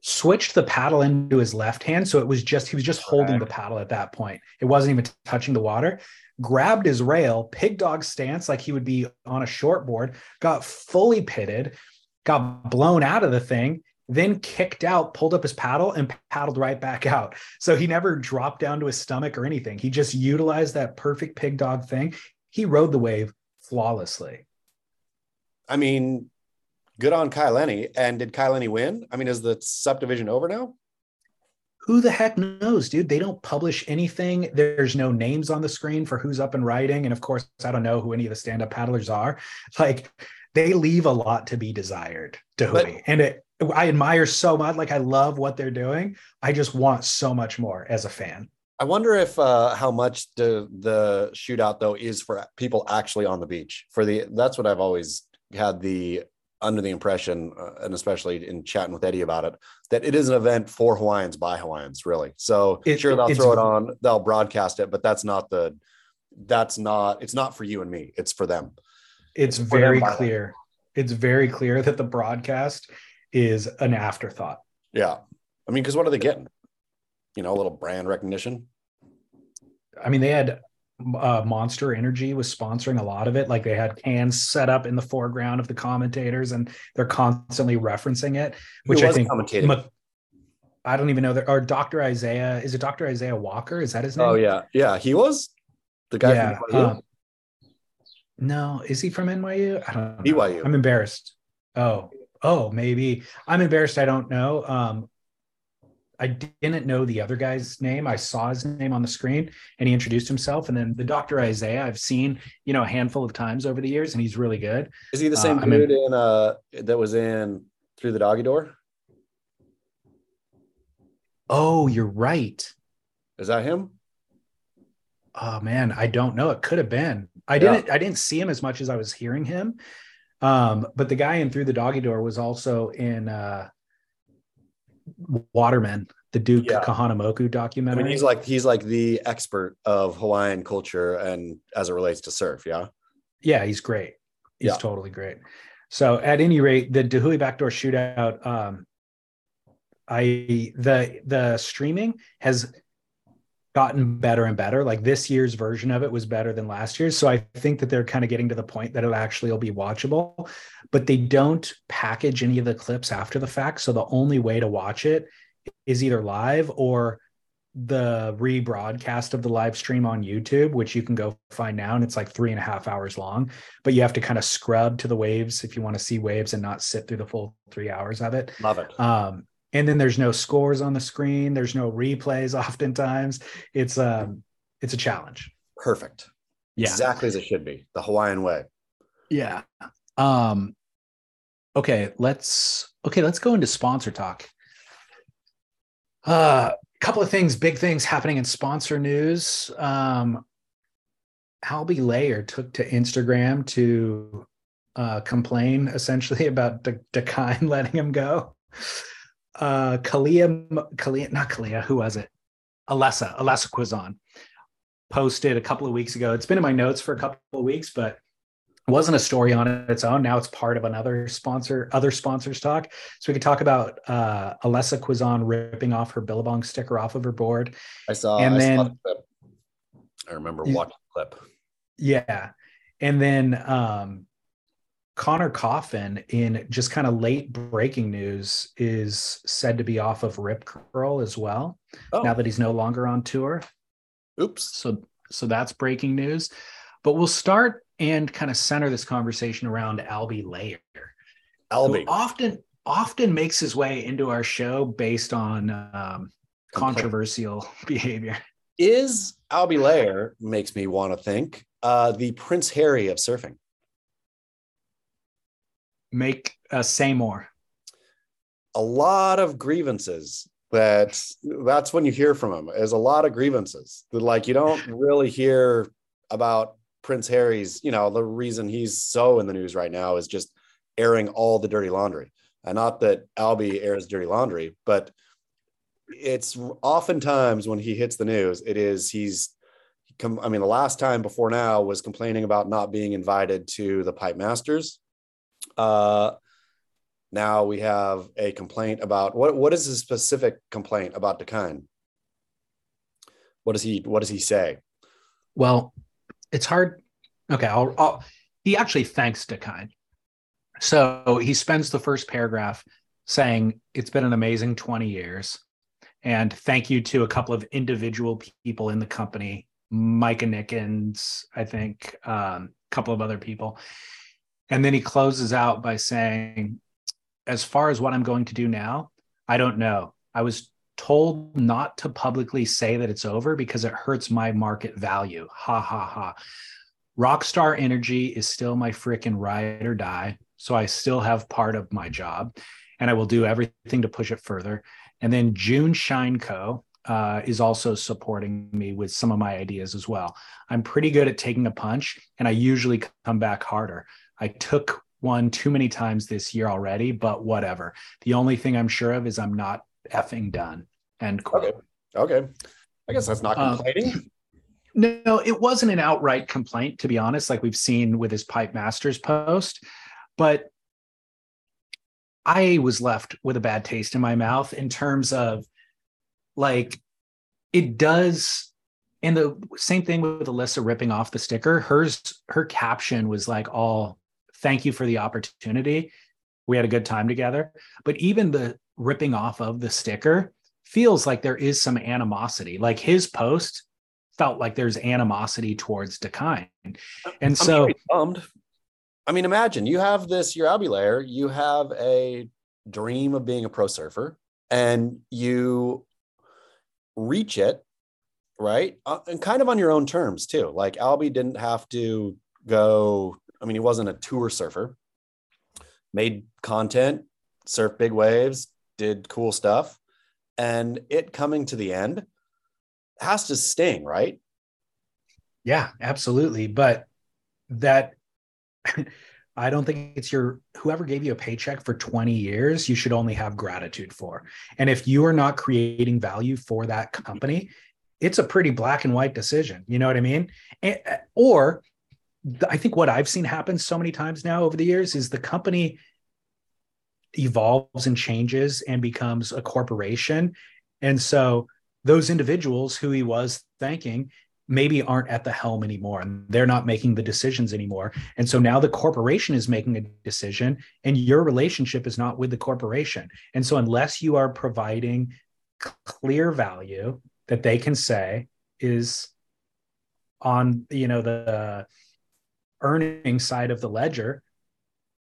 Switched the paddle into his left hand. So it was just, he was just holding the paddle at that point. It wasn't even touching the water. Grabbed his rail, pig dog stance like he would be on a short board, got fully pitted, got blown out of the thing, then kicked out, pulled up his paddle, and paddled right back out. So he never dropped down to his stomach or anything. He just utilized that perfect pig dog thing. He rode the wave flawlessly. I mean, good on Kai Lenny. And did Kai Lenny win? I mean, is the subdivision over now? Who the heck knows, dude? They don't publish anything. There's no names on the screen for who's up and riding. And of course, I don't know who any of the stand up paddlers are. Like, they leave a lot to be desired, Dahui. And it, I admire so much. Like I love what they're doing. I just want so much more as a fan. I wonder if uh, how much the the shootout though is for people actually on the beach. For the that's what I've always had the under the impression, uh, and especially in chatting with Eddie about it, that it is an event for Hawaiians by Hawaiians, really. So it, sure they'll throw it on, they'll broadcast it, but that's not the that's not it's not for you and me. It's for them. It's, it's very clear. Them. It's very clear that the broadcast is an afterthought. Yeah. I mean, because what are they getting? You know, a little brand recognition. I mean, they had uh, Monster Energy was sponsoring a lot of it. Like they had cans set up in the foreground of the commentators, and they're constantly referencing it. Which I think commentating? I don't even know that. Or Dr. Isaiah is it Dr. Isaiah Walker? Is that his name? Oh yeah, yeah, he was the guy yeah, from um, no, is he from NYU? I don't know. BYU. I'm embarrassed. Oh, oh, maybe I'm embarrassed. I don't know. Um, I didn't know the other guy's name. I saw his name on the screen and he introduced himself. And then the Dr. Isaiah, I've seen, you know, a handful of times over the years and he's really good. Is he the same uh, dude in, uh, that was in Through the Doggy Door? Oh, you're right. Is that him? Oh man, I don't know. It could have been. I didn't. I didn't see him as much as I was hearing him. Um, but the guy in Through the Doggy Door was also in uh, Waterman, the Duke yeah. Kahanamoku documentary. I mean, he's like he's like the expert of Hawaiian culture and as it relates to surf. Yeah. Yeah, he's great. He's yeah. totally great. So at any rate, the Dahui backdoor shootout, um, I the the streaming has gotten better and better. Like this year's version of it was better than last year's. So I think that they're kind of getting to the point that it actually will be watchable, but they don't package any of the clips after the fact. So the only way to watch it is either live or the rebroadcast of the live stream on YouTube, which you can go find now. And it's like three and a half hours long, but you have to kind of scrub to the waves if you want to see waves and not sit through the full three hours of it. Love it. Um, and then there's no scores on the screen. There's no replays oftentimes. It's um it's a challenge. Perfect. Yeah. Exactly as it should be the hawaiian way. Yeah. Um Okay, let's okay, let's go into sponsor talk. A uh, couple of things, big things happening in sponsor news. Um, Albie Layer took to Instagram to uh, complain essentially about De- Dakine letting him go. Uh, Kalia, Kalia, not Kalia, who was it? Alessa, Alessa Quizon posted a couple of weeks ago. It's been in my notes for a couple of weeks, but wasn't a story on its own. Now it's part of another sponsor, other sponsors talk. So we could talk about uh, Alessa Quizon ripping off her Billabong sticker off of her board. I saw. And I then- saw the clip. I remember watching the clip. Yeah. And then um, Conner Coffin, in just kind of late breaking news, is said to be off of Rip Curl as well. Oh, Now that he's no longer on tour. oops. So so that's breaking news. But we'll start and kind of center this conversation around Albie Layer. Albie. often often makes his way into our show based on um, controversial behavior. Is Albie Layer makes me want to think uh, the Prince Harry of surfing. Make uh, say more. a lot of grievances that that's when you hear from him is a lot of grievances. That like you don't really hear about prince harry's you know the reason he's so in the news right now is just airing all the dirty laundry. And not that albie airs dirty laundry but it's oftentimes when he hits the news it is he's come i mean the last time before now was complaining about not being invited to the pipe masters uh now we have a complaint about what what is his specific complaint about Dakine? What does he what does he say? Well, it's hard. Okay, I'll, I'll he actually thanks Dakine. So he spends the first paragraph saying it's been an amazing 20 years. And thank you to a couple of individual people in the company, Micah Nickens, I think, um, a couple of other people. And then he closes out by saying, as far as what I'm going to do now, I don't know. I was told not to publicly say that it's over because it hurts my market value. Ha ha ha. Rockstar Energy is still my freaking ride or die. So I still have part of my job and I will do everything to push it further. And then June Shine Co. Uh, is also supporting me with some of my ideas as well. I'm pretty good at taking a punch and I usually come back harder. I took one too many times this year already, but whatever. The only thing I'm sure of is I'm not effing done. End quote. Okay. Okay. I guess that's not Um, complaining. No, it wasn't an outright complaint, to be honest, like we've seen with his Pipe Masters post. But I was left with a bad taste in my mouth in terms of like it does. And the same thing with Alessa ripping off the sticker. Hers, her caption was like, all thank you for the opportunity. We had a good time together. But even the ripping off of the sticker feels like there is some animosity. Like his post felt like there's animosity towards Dakine. And I'm so bummed. I mean, imagine you have this, your Albie layer, you have a dream of being a pro surfer, and you reach it, right? Uh, and kind of on your own terms, too. Like Albie didn't have to go, I mean, he wasn't a tour surfer, made content, surfed big waves, did cool stuff. And it coming to the end has to sting, right? Yeah, absolutely. But that I don't think it's your whoever gave you a paycheck for 20 years, you should only have gratitude for. And if you are not creating value for that company, it's a pretty black and white decision. You know what I mean? And, or I think what I've seen happen so many times now over the years is the company evolves and changes and becomes a corporation. And so those individuals who he was thanking maybe aren't at the helm anymore and they're not making the decisions anymore. And so now the corporation is making a decision and your relationship is not with the corporation. And so unless you are providing clear value that they can say is on you know the earning side of the ledger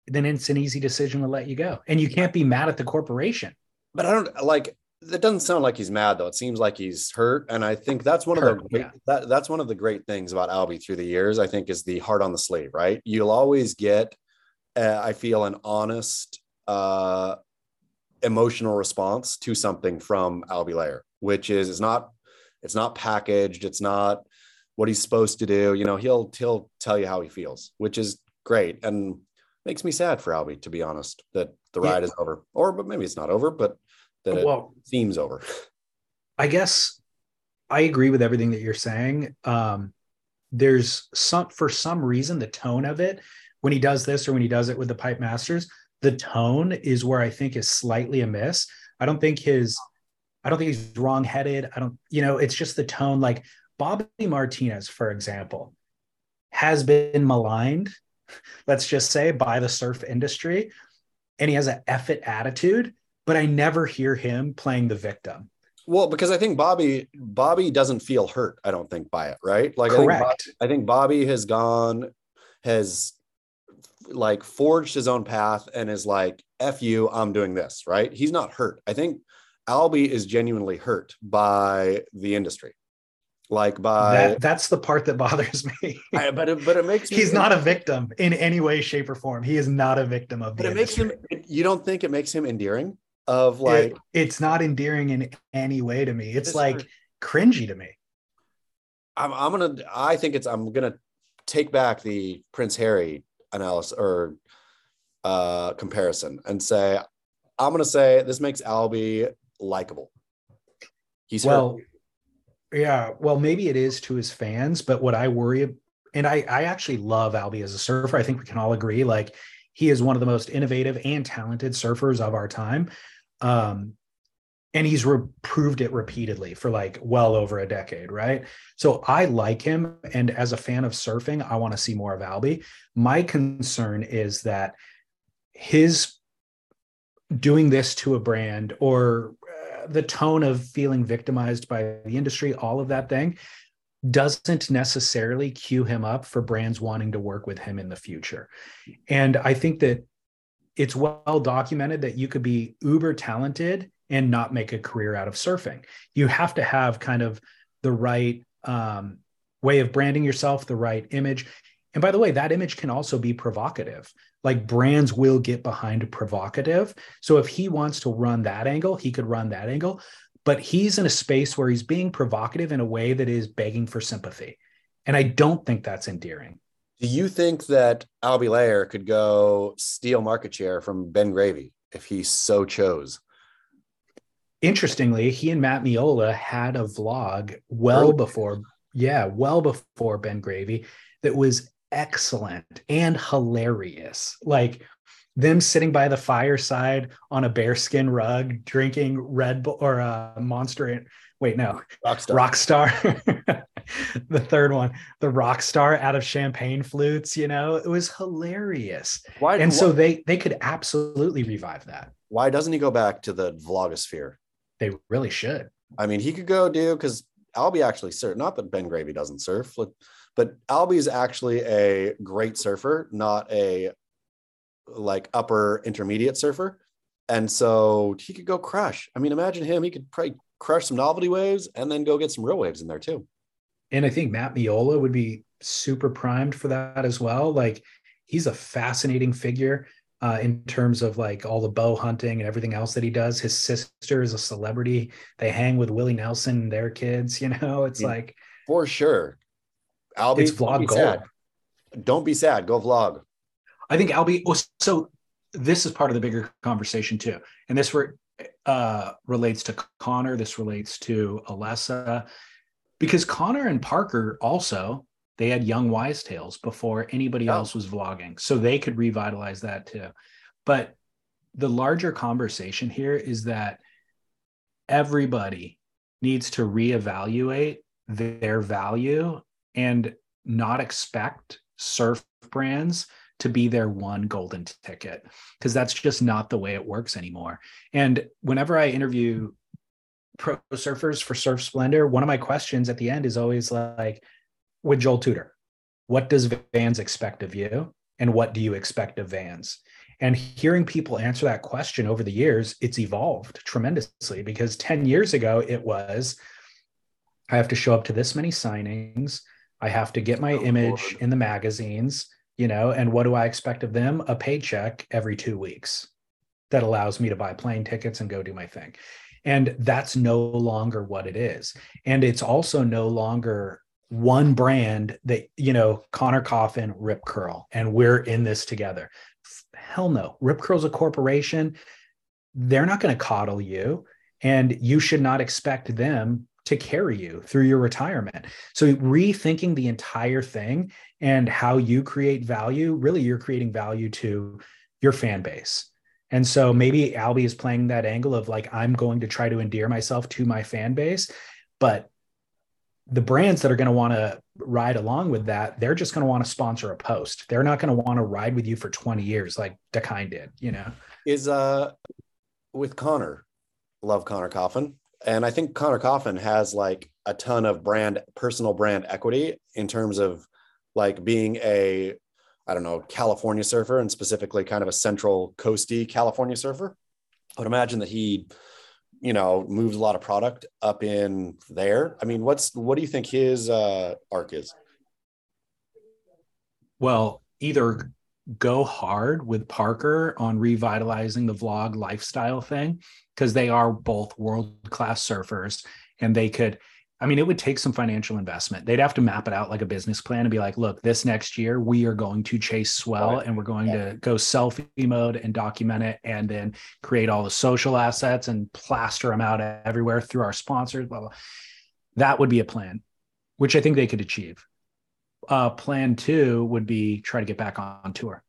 then it's an easy decision to let you go and you can't be mad at the corporation but I don't like that doesn't sound like he's mad though. It seems like he's hurt. And I think that's one of the great, yeah. that, that's one of the great things about Albie through the years, I think, is the heart on the sleeve, right? You'll always get, uh, I feel, an honest uh, emotional response to something from Albie Layer, which is it's not it's not packaged, it's not what he's supposed to do. You know, he'll he'll tell you how he feels, which is great and makes me sad for Albie, to be honest, that the ride yeah. is over. Or but maybe it's not over, but that well, it seems over. I guess I agree with everything that you're saying. Um, there's some for some reason the tone of it when he does this or when he does it with the pipe masters the tone is where i think is slightly amiss i don't think his i don't think he's wrong-headed i don't you know it's just the tone like bobby martinez for example has been maligned let's just say by the surf industry and he has an effort attitude but i never hear him playing the victim well, because I think Bobby Bobby doesn't feel hurt. I don't think by it, right? Like correct. I think, Bobby, I think Bobby has gone, has like forged his own path and is like, "F you, I'm doing this." Right? He's not hurt. I think Albie is genuinely hurt by the industry, like by that, that's the part that bothers me. I, but it, but it makes he's not a victim in any way, shape, or form. He is not a victim of. But it industry. makes him. You don't think it makes him endearing? Of like it, it's not endearing in any way to me. It's like cringy to me. I'm, I'm gonna I think it's I'm gonna take back the Prince Harry analysis or uh comparison and say I'm gonna say this makes Albie likable. He's well, hurt. yeah. Well, maybe it is to his fans, but what I worry and I I actually love Albie as a surfer. I think we can all agree like he is one of the most innovative and talented surfers of our time. Um, and he's proved it repeatedly for like well over a decade, right? So I like him. And as a fan of surfing, I want to see more of Albie. My concern is that his doing this to a brand or uh, the tone of feeling victimized by the industry, all of that thing doesn't necessarily cue him up for brands wanting to work with him in the future. And I think that it's well documented that you could be uber talented and not make a career out of surfing. You have to have kind of the right um, way of branding yourself, the right image. And by the way, that image can also be provocative. Like brands will get behind provocative. So if he wants to run that angle, he could run that angle. But he's in a space where he's being provocative in a way that is begging for sympathy. And I don't think that's endearing. Do you think that Albie Layer could go steal market share from Ben Gravy if he so chose? Interestingly, he and Matt Meola had a vlog well before, yeah, well before Ben Gravy that was excellent and hilarious. Like them sitting by the fireside on a bearskin rug, drinking Red Bull or a uh, Monster. Wait, no, Rockstar. Rockstar. the third one, the rock star out of champagne flutes. You know, it was hilarious. Why? And so they they could absolutely revive that. Why doesn't he go back to the vlogosphere? They really should. I mean, he could go do because Albie actually surf. Not that Ben Gravy doesn't surf, but Albie is actually a great surfer, not a like upper intermediate surfer. And so he could go crush. I mean, imagine him. He could probably crush some novelty waves and then go get some real waves in there too and I think Matt Meola would be super primed for that as well. Like he's a fascinating figure uh, in terms of like all the bow hunting and everything else that he does. His sister is a celebrity. They hang with Willie Nelson and their kids. You know, it's yeah, like for sure. Albie, it's vlog gold. Sad. Don't be sad. Go vlog. I think Albie. Well, so this is part of the bigger conversation too, and this re- uh, relates to Conner. This relates to Alessa because Conner and Parker also they had young wise tales before anybody oh. else was vlogging, so they could revitalize that too. But the larger conversation here is that everybody needs to reevaluate their value and not expect surf brands to be their one golden ticket because that's just not the way it works anymore. And whenever I interview pro surfers for Surf Splendor, one of my questions at the end is always like, with Joel Tudor, what does Vans expect of you? And what do you expect of Vans? And hearing people answer that question over the years, it's evolved tremendously because 10 years ago, it was I have to show up to this many signings. I have to get my oh, image Lord. in the magazines, you know, and what do I expect of them? A paycheck every two weeks. that allows me to buy plane tickets and go do my thing. And that's no longer what it is. And it's also no longer one brand that, you know, Conner Coffin, Rip Curl, and we're in this together. Hell no. Rip Curl's a corporation. They're not going to coddle you. And you should not expect them to carry you through your retirement. So rethinking the entire thing and how you create value, really you're creating value to your fan base. And so maybe Albie is playing that angle of like I'm going to try to endear myself to my fan base, but the brands that are going to want to ride along with that, they're just going to want to sponsor a post. They're not going to want to ride with you for 20 years like Dakine did, you know. Is uh with Conner, love Conner Coffin and I think Conner Coffin has like a ton of brand personal brand equity in terms of like being a I don't know California surfer and specifically kind of a central coasty California surfer. I would imagine that he you know moves a lot of product up in there. I mean, what's what do you think his uh, arc is? Well, either go hard with Parker on revitalizing the vlog lifestyle thing because they are both world class surfers and they could I mean, it would take some financial investment. They'd have to map it out like a business plan and be like, look, this next year we are going to chase swell and we're going yeah. to go selfie mode and document it and then create all the social assets and plaster them out everywhere through our sponsors, blah, blah. That would be a plan, which I think they could achieve. Uh, plan two would be try to get back on tour.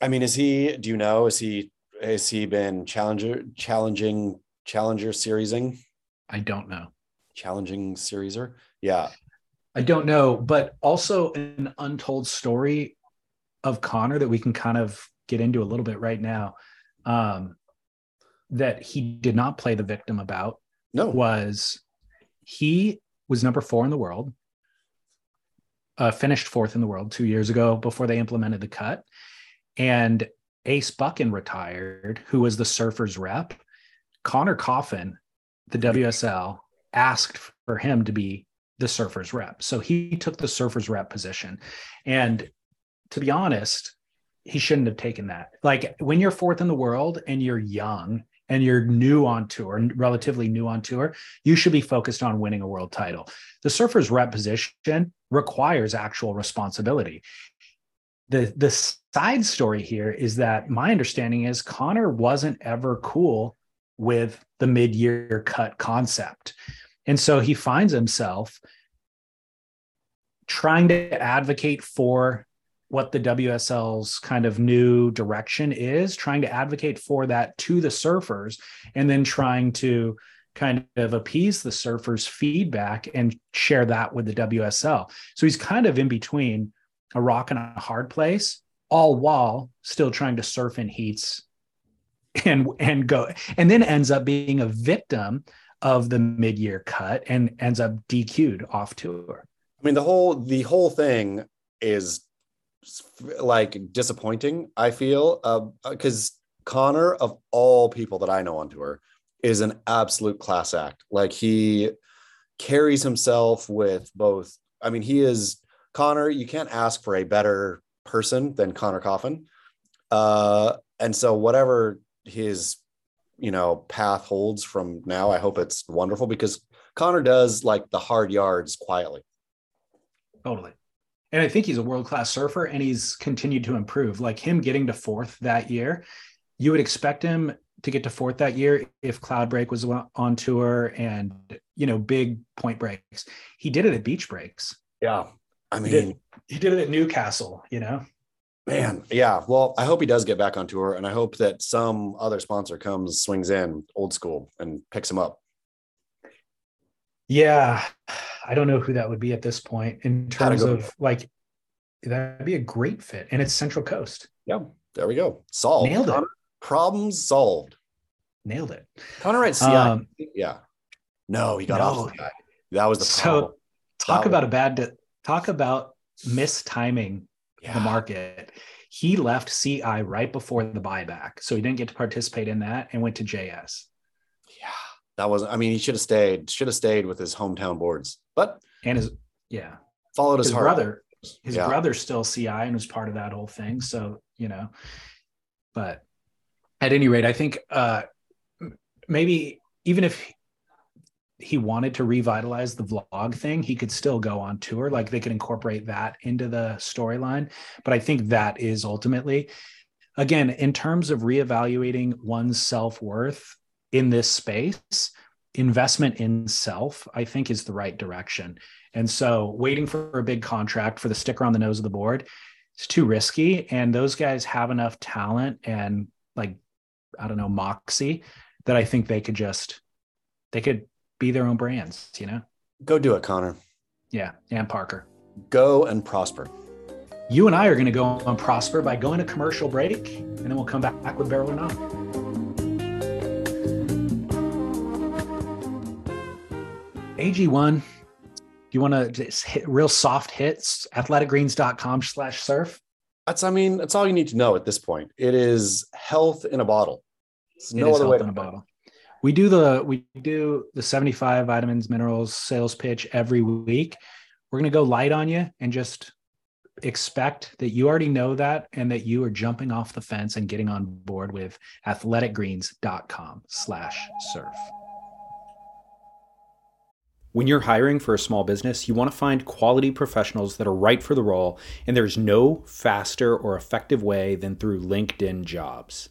I mean, is he, do you know, is he has he been challenger challenging challenger seriesing? I don't know. Challenging serieser? Yeah. I don't know, but also an untold story of Conner that we can kind of get into a little bit right now. Um, that he did not play the victim about. No. Was he was number four in the world, uh, finished fourth in the world two years ago before they implemented the cut. And Ace Buchan retired, who was the Surfers rep. Conner Coffin, the WSL, asked for him to be the Surfers rep. So he took the Surfers rep position. And to be honest, he shouldn't have taken that. Like when you're fourth in the world and you're young and you're new on tour, relatively new on tour, you should be focused on winning a world title. The Surfers rep position requires actual responsibility the the side story here is that my understanding is Conner wasn't ever cool with the mid-year cut concept. And so he finds himself trying to advocate for what the WSL's kind of new direction is, trying to advocate for that to the surfers, and then trying to kind of appease the surfers' feedback and share that with the WSL. So he's kind of in between a rock and a hard place, all while still trying to surf in heats and and go and then ends up being a victim of the mid-year cut and ends up DQ'd off tour. I mean the whole the whole thing is like disappointing, I feel, because uh, Conner of all people that I know on tour is an absolute class act. Like he carries himself with both I mean he is Conner. you can't ask for a better person than Conner Coffin. Uh, and so whatever his, you know, path holds from now, I hope it's wonderful because conner does like the hard yards quietly. Totally. And I think he's a world class surfer and he's continued to improve. Like him getting to fourth that year, you would expect him to get to fourth that year if Cloudbreak was on tour and, you know, big point breaks. He did it at beach breaks. Yeah. I mean, he did, he did it at Newcastle, you know? Man, yeah. Well, I hope he does get back on tour, and I hope that some other sponsor comes, swings in, old school, and picks him up. Yeah, I don't know who that would be at this point in terms of like that'd be a great fit, and it's Central Coast. Yeah, there we go. Solved. Nailed it. Problems solved. Nailed it. Conner at CI. Um, yeah. No, he got no. off. That was the problem. So talk that about was... a bad talk about mistiming yeah. the market. He left CI right before the buyback, so he didn't get to participate in that and went to JS. Yeah, that was. I mean, he should have stayed. Should have stayed with his hometown boards, but and his yeah followed his, his brother. His yeah. brother's still CI and was part of that whole thing. So you know, but at any rate, I think uh, maybe even if he wanted to revitalize the vlog thing, he could still go on tour. Like they could incorporate that into the storyline. But I think that is ultimately, again, in terms of reevaluating one's self worth in this space, investment in self, I think, is the right direction. And so waiting for a big contract for the sticker on the nose of the board, it's too risky. And those guys have enough talent and like, I don't know, moxie that I think they could just, they could be their own brands, you know? Go do it, Conner. Yeah. And Parker. Go and prosper. You and I are going to go on prosper by going to commercial break, and then we'll come back with Barrel or Not. AG1, do you want to just hit real soft hits? Athleticgreens.com slash surf. That's, I mean, that's all you need to know at this point. It is health in a bottle. There's no other way to in a bottle we do the we do the 75 vitamins minerals sales pitch every week we're going to go light on you and just expect that you already know that and that you are jumping off the fence and getting on board with athleticgreens.com slash surf when you're hiring for a small business, you want to find quality professionals that are right for the role, and there's no faster or effective way than through LinkedIn jobs.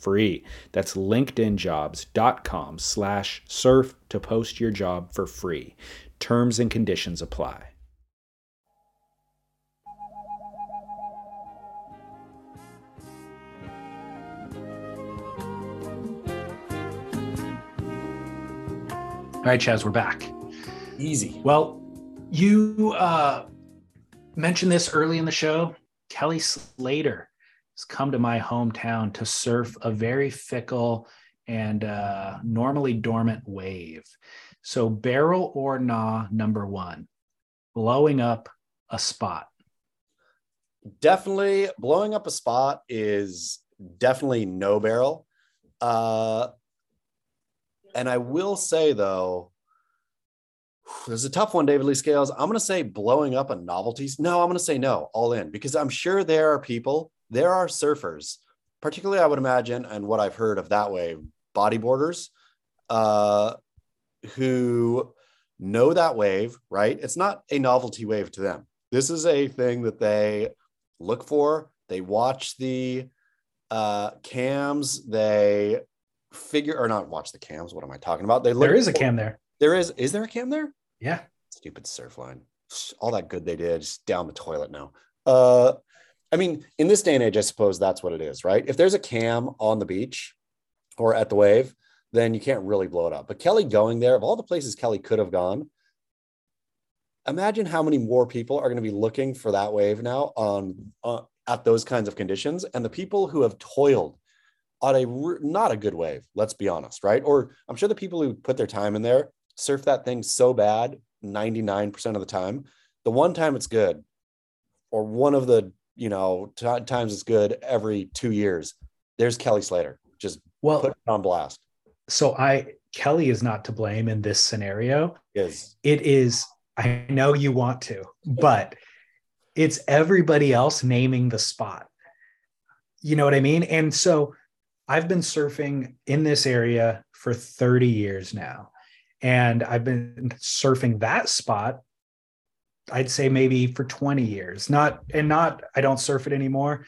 free. That's linkedinjobs.com slash surf to post your job for free. Terms and conditions apply. All right, Chaz, we're back. Easy. Well, you uh, mentioned this early in the show. Kelly Slater has come to my hometown to surf a very fickle and uh, normally dormant wave. So, barrel or nah, number one, blowing up a spot. Definitely blowing up a spot is definitely no barrel. Uh, and I will say though, there's a tough one, David Lee Scales. I'm going to say blowing up a novelties. No, I'm going to say no, all in, because I'm sure there are people there are surfers, particularly I would imagine, and what I've heard of that way, bodyboarders, uh, who know that wave, right? It's not a novelty wave to them. This is a thing that they look for. They watch the uh, cams. They figure or not watch the cams. What am I talking about? They look there is a cam there. There is. Is there a cam there? Yeah. Stupid Surfline. All that good they did, just down the toilet now. Uh, I mean, in this day and age, I suppose that's what it is, right? If there's a cam on the beach or at the wave, then you can't really blow it up. But Kelly going there, of all the places Kelly could have gone, imagine how many more people are going to be looking for that wave now on uh, at those kinds of conditions, and the people who have toiled on a not a good wave. Let's be honest, right? Or I'm sure the people who put their time in there surf that thing so bad 99% of the time. The one time it's good, or one of the you know, t- times it's good every two years. There's Kelly Slater. Just well, put on blast. So I Kelly is not to blame in this scenario. Is it is I know you want to, but it's everybody else naming the spot. You know what I mean? And so I've been surfing in this area for 30 years now. And I've been surfing that spot, I'd say maybe for 20 years. Not, and not, I don't surf it anymore,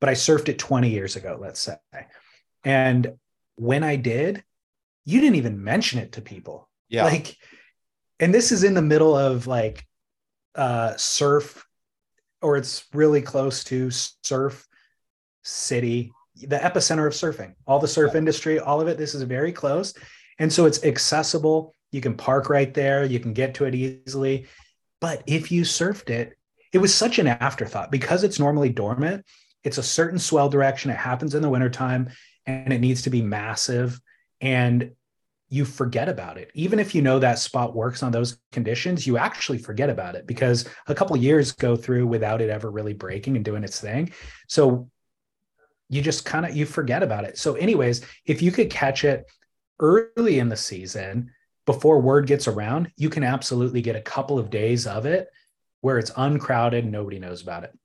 but I surfed it 20 years ago, let's say. And when I did, you didn't even mention it to people. Yeah. Like, and this is in the middle of like uh surf or it's really close to surf city the epicenter of surfing all the surf industry all of it this is very close and so it's accessible you can park right there you can get to it easily but if you surfed it it was such an afterthought. Because it's normally dormant it's a certain swell direction it happens in the wintertime and it needs to be massive and you forget about it. Even if you know that spot works on those conditions you actually forget about it because a couple years go through without it ever really breaking and doing its thing. So you just kind of you forget about it. So anyways if you could catch it early in the season before word gets around you can absolutely get a couple of days of it where it's uncrowded nobody knows about it.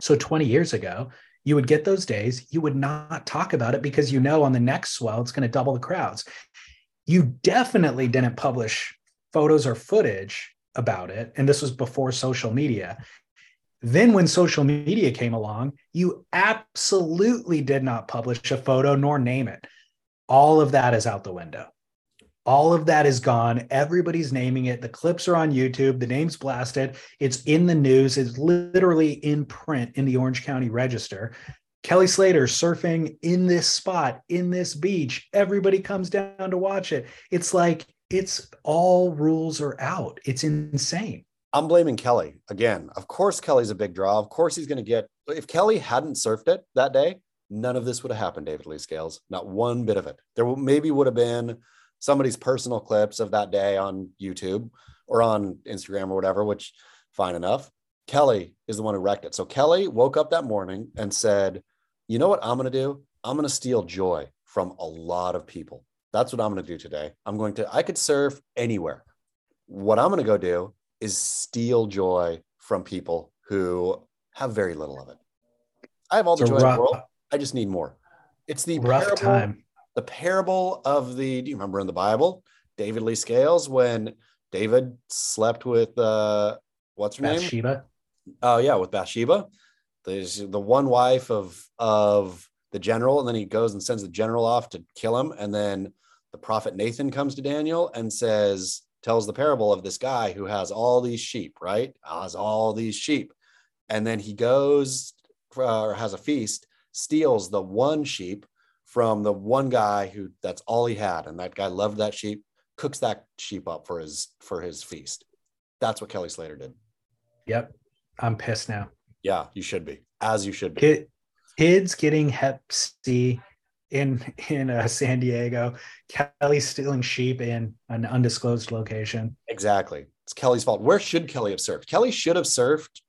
So 20 years ago you would get those days you would not talk about it because you know on the next swell it's going to double the crowds. You definitely didn't publish photos or footage about it and this was before social media. Then when social media came along you absolutely did not publish a photo nor name it. All of that is out the window all of that is gone everybody's naming it the clips are on youtube the name's blasted it's in the news it's literally in print in the orange county register Kelly Slater surfing in this spot, in this beach. Everybody comes down to watch it. It's like it's all rules are out. It's insane. I'm blaming Kelly again. Of course, Kelly's a big draw. Of course, he's going to get. If Kelly hadn't surfed it that day, none of this would have happened, David Lee Scales. Not one bit of it. There maybe would have been somebody's personal clips of that day on YouTube or on Instagram or whatever, which fine enough. Kelly is the one who wrecked it. So Kelly woke up that morning and said, you know what I'm going to do? I'm going to steal joy from a lot of people. That's what I'm going to do today. I'm going to, I could surf anywhere. What I'm going to go do is steal joy from people who have very little of it. I have all the joy rough, in the world. I just need more. It's the rough parable, time. The parable of the, do you remember in the Bible, David Lee Scales, when David slept with, uh, what's her name? Bathsheba. name? Oh, yeah, with Bathsheba there's the one wife of of the general, and then he goes and sends the general off to kill him. And then the prophet Nathan comes to Daniel and says, tells the parable of this guy who has all these sheep, right? Has all these sheep. And then he goes uh, or has a feast, steals the one sheep from the one guy who that's all he had. And that guy loved that sheep, cooks that sheep up for his for his feast. That's what Kelly Slater did. Yep. I'm pissed now. Yeah, you should be, as you should be. kids getting Hep C in in uh, San Diego. Kelly stealing sheep in an undisclosed location. Exactly, it's Kelly's fault. Where should Kelly have surfed? Kelly should have surfed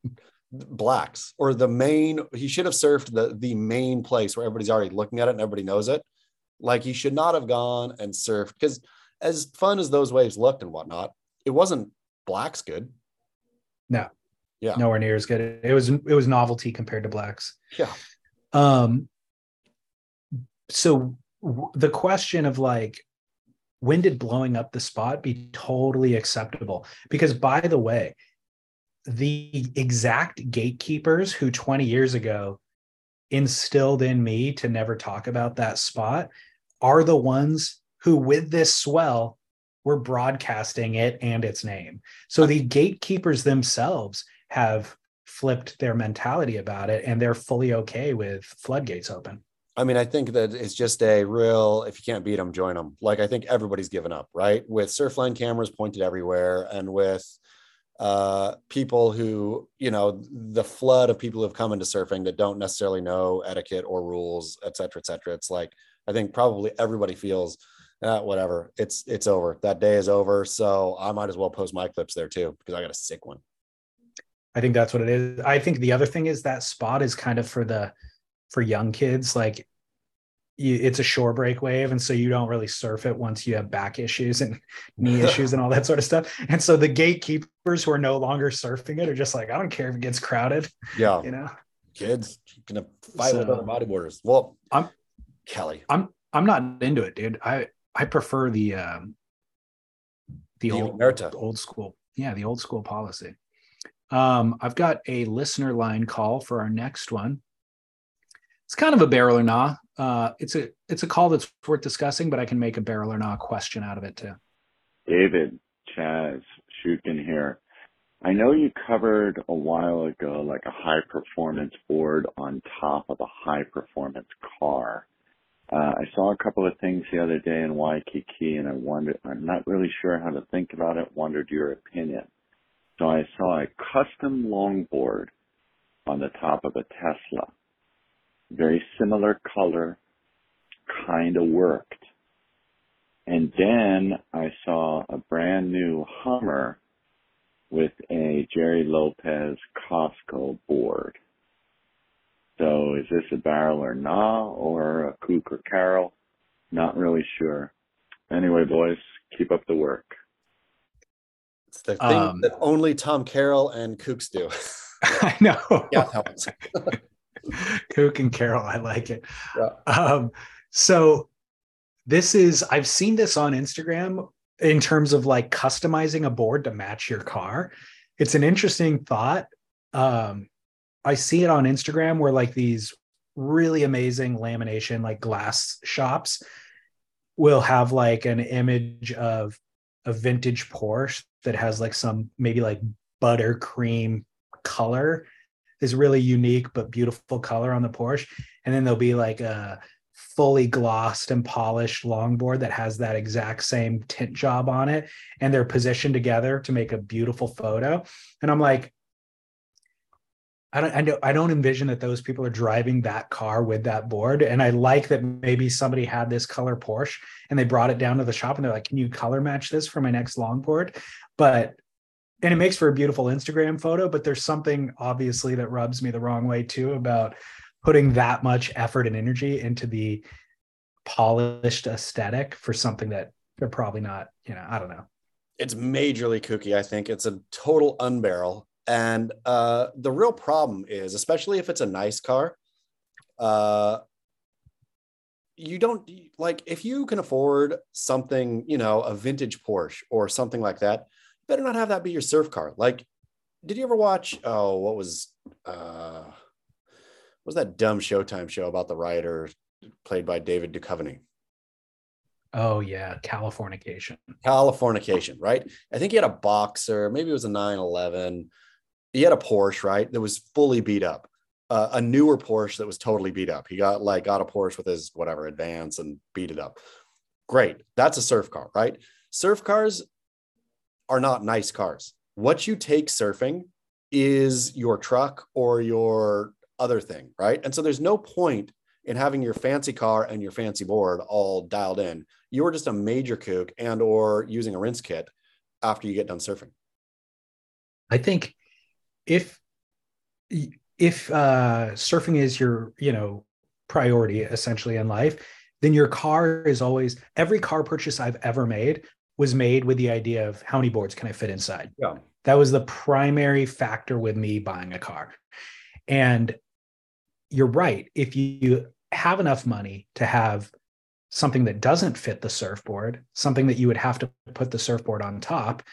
blacks or the main. He should have surfed the the main place where everybody's already looking at it and everybody knows it. Like he should not have gone and surfed because as fun as those waves looked and whatnot, it wasn't blacks good. No, yeah nowhere near as good it was it was novelty compared to blacks yeah um so w- the question of like when did blowing up the spot be totally acceptable because by the way the exact gatekeepers who 20 years ago instilled in me to never talk about that spot are the ones who with this swell were broadcasting it and its name so the gatekeepers themselves have flipped their mentality about it and they're fully okay with floodgates open. I mean, I think that it's just a real if you can't beat them, join them. Like I think everybody's given up, right? With surfline cameras pointed everywhere and with uh, people who, you know, the flood of people who have come into surfing that don't necessarily know etiquette or rules, et cetera, et cetera. It's like I think probably everybody feels uh, whatever. It's it's over. That day is over. So I might as well post my clips there too because I got a sick one. I think that's what it is. I think the other thing is that spot is kind of for the for young kids. Like it's a shore break wave, and so you don't really surf it once you have back issues and knee issues and all that sort of stuff. And so the gatekeepers who are no longer surfing it are just like, I don't care if it gets crowded. Yeah, you know, kids gonna fight so, with other bodyboarders. Well, I'm Kelly. I'm I'm not into it, dude. I I prefer the um the, The old old school. Yeah, the old school policy. Um, I've got a listener line call for our next one. It's kind of a barrel or nah. Uh, it's a it's a call that's worth discussing, but I can make a barrel or nah question out of it too. David, Chaz, Shukin here. I know you covered a while ago like a high performance board on top of a high performance car. Uh, I saw a couple of things the other day in Waikiki and I wondered, I'm not really sure how to think about it, wondered your opinion. So I saw a custom longboard on the top of a Tesla. Very similar color, kind of worked. And then I saw a brand new Hummer with a Gerry Lopez Costco board. So is this a barrel or nah or a kook or Carroll? Not really sure. Anyway, boys, keep up the work. It's the thing Um, that only Tom Carroll and Kooks do. I know. yeah, helps. Cook and Carroll, I like it. Yeah. Um, so this is I've seen this on Instagram in terms of like customizing a board to match your car. It's an interesting thought. Um, I see it on Instagram where like these really amazing lamination, like glass shops, will have like an image of a vintage Porsche that has like some maybe like buttercream color is really unique but beautiful color on the Porsche. And then there'll be like a fully glossed and polished longboard that has that exact same tint job on it. And they're positioned together to make a beautiful photo. And I'm like, I don't, I don't, I don't envision that those people are driving that car with that board. And I like that maybe somebody had this color Porsche and they brought it down to the shop and they're like, can you color match this for my next longboard? But and it makes for a beautiful Instagram photo, but there's something obviously that rubs me the wrong way too about putting that much effort and energy into the polished aesthetic for something that they're probably not, you know, I don't know. it's majorly kooky. I think it's a total unbarrel. And uh, the real problem is, especially if it's a nice car, uh, you don't like if you can afford something, you know, a vintage Porsche or something like that. Better not have that be your surf car. Like, did you ever watch? Oh, what was uh, what was that dumb Showtime show about the writer played by David Duchovny? Oh yeah, Californication. Californication, right? I think he had a boxer, maybe it was a 911. He had a Porsche, right? That was fully beat up. Uh, a newer Porsche that was totally beat up. He got like got a Porsche with his whatever advance and beat it up. Great. That's a surf car, right? Surf cars are not nice cars. What you take surfing is your truck or your other thing, right? And so there's no point in having your fancy car and your fancy board all dialed in you're just a major kook and or using a rinse kit after you get done surfing I think if if uh, surfing is your you know priority essentially in life, then your car is always every car purchase I've ever made was made with the idea of how many boards can I fit inside. yeah That was the primary factor with me buying a car. And you're right. If you have enough money to have something that doesn't fit the surfboard, something that you would have to put the surfboard on top,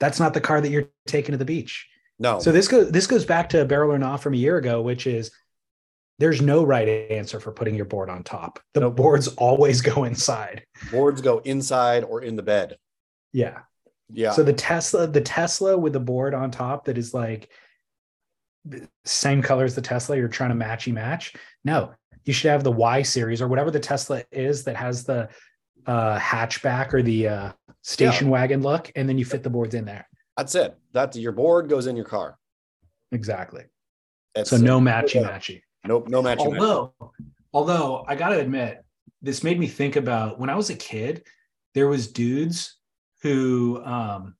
that's not the car that you're taking to the beach. no So this goes this goes back to a barrel or not from a year ago, which is there's no right answer for putting your board on top. The Nope. boards always go inside. boards go inside or in the bed Yeah. yeah So the Tesla, the Tesla with the board on top that is like same color as the Tesla, you're trying to matchy match. No, you should have the Y series or whatever the Tesla is that has the uh, hatchback or the uh, station wagon look, and then you fit the boards in there. that's it that's your board goes in your car Exactly. So no matchy matchy. Nope no matching although although i gotta admit this made me think about when i was a kid there was dudes who um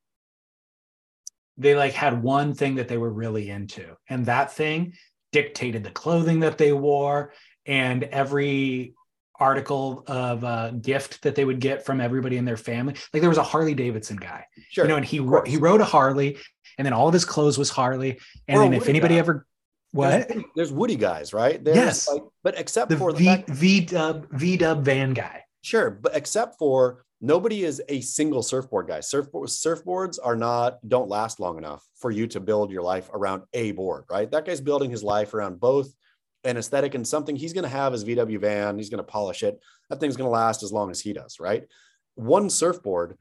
they like had one thing that they were really into and that thing dictated the clothing that they wore and every article of uh, gift that they would get from everybody in their family. Like there was a harley davidson guy sure you know and he he rode a harley and then all of his clothes was harley and Or then if anybody guy. ever what there's, there's woody guys right there's Yes. like, but except the for the v fact v dub v dub van guy Sure, but except for nobody is a single surfboard guy. Surfboard, surfboards are not don't last long enough for you to build your life around a board, right? That guy's building his life around both an aesthetic and something he's going to have his VW van. He's going to polish it. That thing's going to last as long as he does, right? One surfboard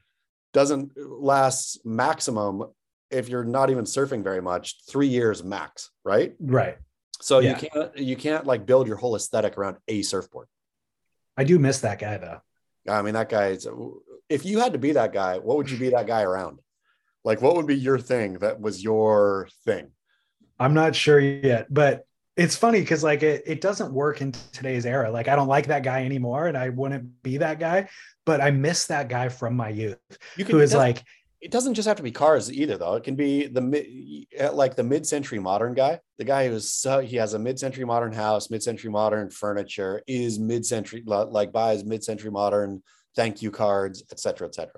doesn't last maximum if you're not even surfing very much, three years max, right? Right. So yeah. you can't you can't like build your whole aesthetic around a surfboard. I do miss that guy though. I mean, that guy. Is, If you had to be that guy, what would you be that guy around? Like, what would be your thing that was your thing? I'm not sure yet, but it's funny because like it, it doesn't work in today's era. Like I don't like that guy anymore, and I wouldn't be that guy. But I miss that guy from my youth, you can, who is like. It doesn't just have to be cars either, though. It can be the uh, like the mid-century modern guy, the guy who's so he has a mid-century modern house, mid-century modern furniture, is mid-century like buys mid-century modern thank you cards, etc., etc.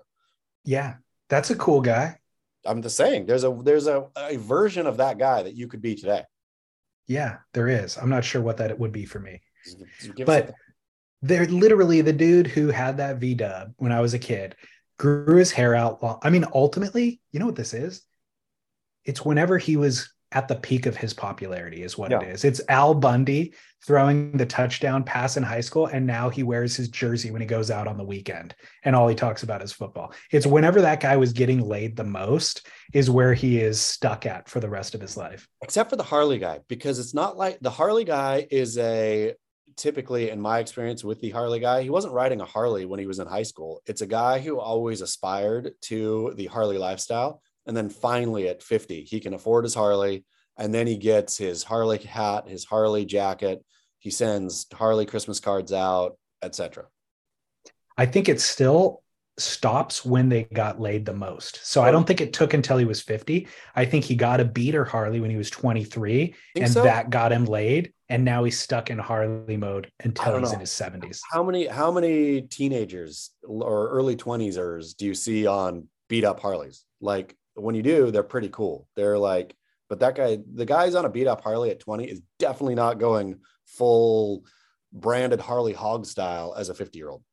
Yeah, that's a cool guy. I'm just saying, there's a there's a, a version of that guy that you could be today. Yeah, there is. I'm not sure what that would be for me. But they're literally the dude who had that V dub when I was a kid, grew his hair out long. I mean, ultimately, you know what this is? It's whenever he was at the peak of his popularity, is what yeah. it is. It's Al Bundy throwing the touchdown pass in high school, and now he wears his jersey when he goes out on the weekend, and all he talks about is football. It's whenever that guy was getting laid the most, is where he is stuck at for the rest of his life. Except for the Harley guy, because it's not like the Harley guy is a typically in my experience with the Harley guy, he wasn't riding a Harley when he was in high school. It's a guy who always aspired to the Harley lifestyle. And then finally at 50, he can afford his Harley. And then he gets his Harley hat, his Harley jacket. He sends Harley Christmas cards out, etc. I think it still stops when they got laid the most. So I oh. don't think it took until he was 50. I think he got a beater Harley when he was 23 and so. that got him laid and now he's stuck in Harley mode until he's know. in his 70s. How many how many teenagers or early 20s do you see on beat up Harleys? Like when you do, they're pretty cool. They're like but that guy the guy's on a beat up Harley at 20 is definitely not going full branded Harley hog style as a 50 year old.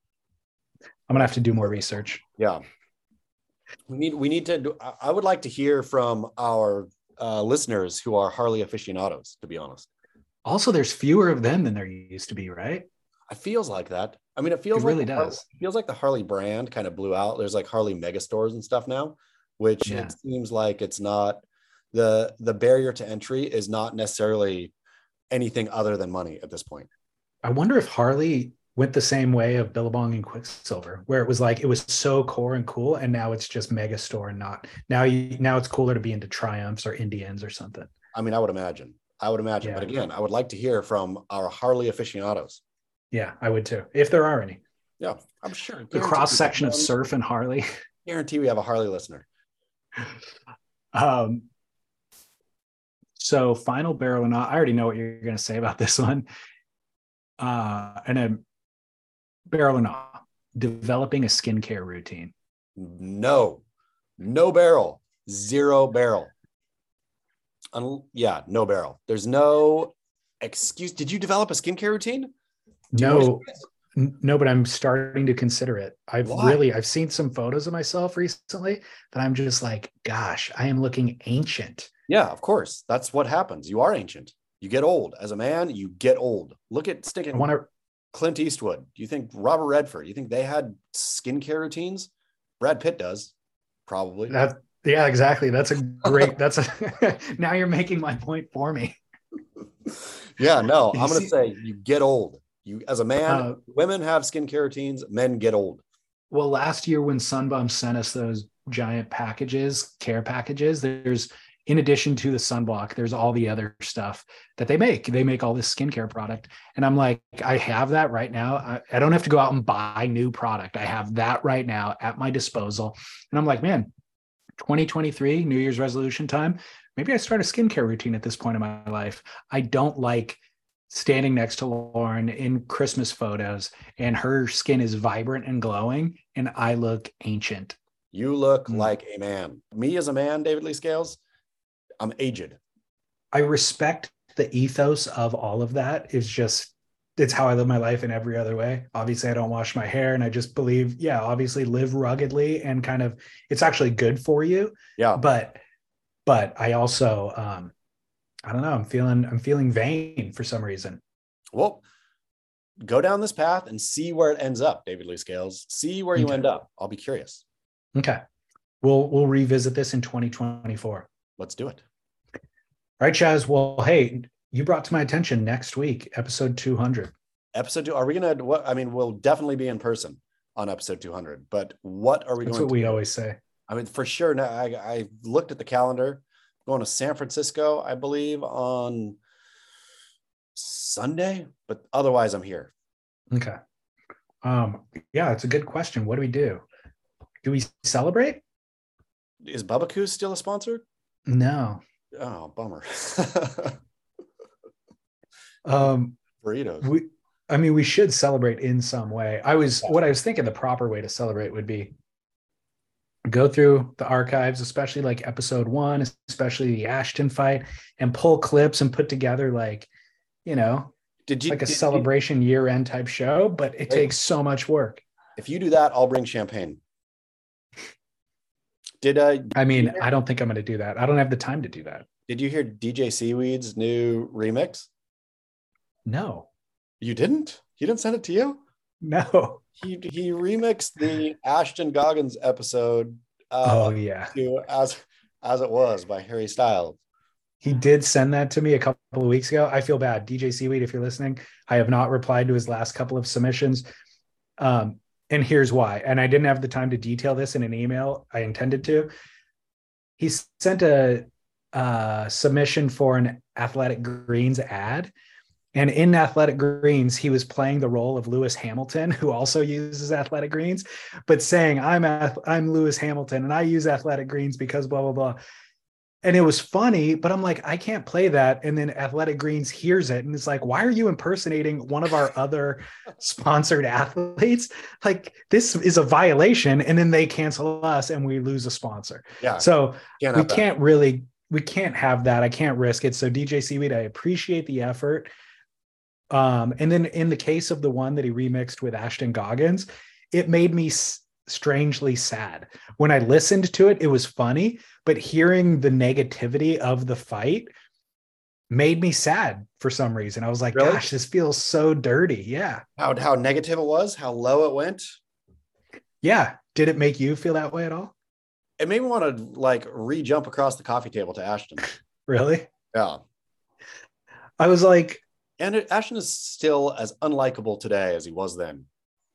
I'm gonna have to do more research. Yeah, we need we need to. Do, I would like to hear from our uh, listeners who are Harley aficionados. To be honest. Also, there's fewer of them than there used to be, right? It feels like that. I mean, it feels it like really does. Harley, feels like the Harley brand kind of blew out. There's like Harley mega stores and stuff now, which yeah. it seems like it's not the the barrier to entry is not necessarily anything other than money at this point. I wonder if Harley went the same way of Billabong and Quiksilver, where it was like it was so core and cool, and now it's just mega store and not now you now it's cooler to be into Triumphs or Indians or something. I mean, I would imagine. I would imagine. Yeah. But again, I would like to hear from our Harley aficionados. Yeah, I would too, if there are any. Yeah, I'm sure. The cross section of surf and Harley. Guarantee we have a Harley listener. Um, so final barrel and I already know what you're going to say about this one. Uh, and a barrel not, developing a skincare routine? No, no barrel, zero barrel. Un- yeah, no barrel. There's no excuse. Did you develop a skincare routine? no, no, but I'm starting to consider it. I've Why? really, I've seen some photos of myself recently that I'm just like, gosh, I am looking ancient. Yeah, of course. That's what happens. You are ancient. You get old as a man. You get old. Look at sticking. I want to Clint Eastwood? Do you think Robert Redford? Do you think they had skincare routines? Brad Pitt does, probably. That yeah, exactly. That's a great. that's a. now you're making my point for me. yeah, no, I'm gonna say you get old. You as a man, uh, women have skincare routines. Men get old. Well, last year when Sun Bum sent us those giant packages, care packages, there's in addition to the sunblock, there's all the other stuff that they make. They make all this skincare product. And I'm like, I have that right now. I, I, don't have to go out and buy new product. I have that right now at my disposal. And I'm like, man, 2023, New Year's resolution time. Maybe I start a skincare routine at this point in my life. I don't like standing next to Lauren in Christmas photos and her skin is vibrant and glowing and I look ancient. You look mm. like a man. Me as a man, David Lee Scales, I'm aged. I respect the ethos of all of that is just it's how I live my life in every other way. Obviously, I don't wash my hair, and I just believe, yeah, obviously live ruggedly and kind of it's actually good for you. Yeah. But but I also um I don't know, I'm feeling I'm feeling vain for some reason. Well, go down this path and see where it ends up, David Lee Scales. See where you Okay. end up. I'll be curious. Okay. We'll we'll revisit this in 2024. Let's do it. All right, Chaz. Well, hey, you brought to my attention next week, episode 200. Episode two. Are we gonna what I mean, we'll definitely be in person on episode 200, but what are we That's going what to we do? always say. I mean, for sure. Now, I, I looked at the calendar, going to San Francisco, I believe, on Sunday, but otherwise, I'm here. Okay. Um, yeah, it's a good question. What do we do? Do we celebrate? Is Bubba Coo still a sponsor? No. Oh, bummer. Um, Burritos. we I mean, we should celebrate in some way. I was what I was thinking the proper way to celebrate would be go through the archives, especially like episode one, especially the Ashton fight, and pull clips and put together like, you know, Did you like a you- celebration year end type show, but it Wait. takes so much work. if you do that, I'll bring champagne. Did uh I mean, I don't think I'm going to do that. I don't have the time to do that. did you hear DJ Seaweed's new remix? No, You didn't? He didn't send it to you? no. He he remixed the Ashton Goggans episode oh uh, yeah, to as as it was by Harry Styles. he did send that to me a couple of weeks ago. I feel bad, DJ Seaweed, if you're listening. I have not replied to his last couple of submissions, um, and here's why. And I didn't have the time to detail this in an email. I intended to. He sent a uh, submission for an Athletic Greens ad. And in Athletic Greens, he was playing the role of Lewis Hamilton, who also uses Athletic Greens, but saying, "I'm I'm Lewis Hamilton, and I use Athletic Greens because blah blah blah." And it was funny, but I'm like, I can't play that. And then Athletic Greens hears it, and it's like, "Why are you impersonating one of our other sponsored athletes? Like this is a violation." And then they cancel us, and we lose a sponsor. Yeah, So can't we can't really we can't have that i can't risk it so dj seaweed i appreciate the effort um and then in the case of the one that he remixed with ashton goggans it made me s- strangely sad when i listened to it it was funny but hearing the negativity of the fight made me sad for some reason i was like Really? gosh this feels so dirty yeah how how negative it was, how low it went. yeah did it make you feel that way at all It made me want to like re-jump across the coffee table to Ashton. really Yeah. i was like And Ashton is still as unlikable today as he was then.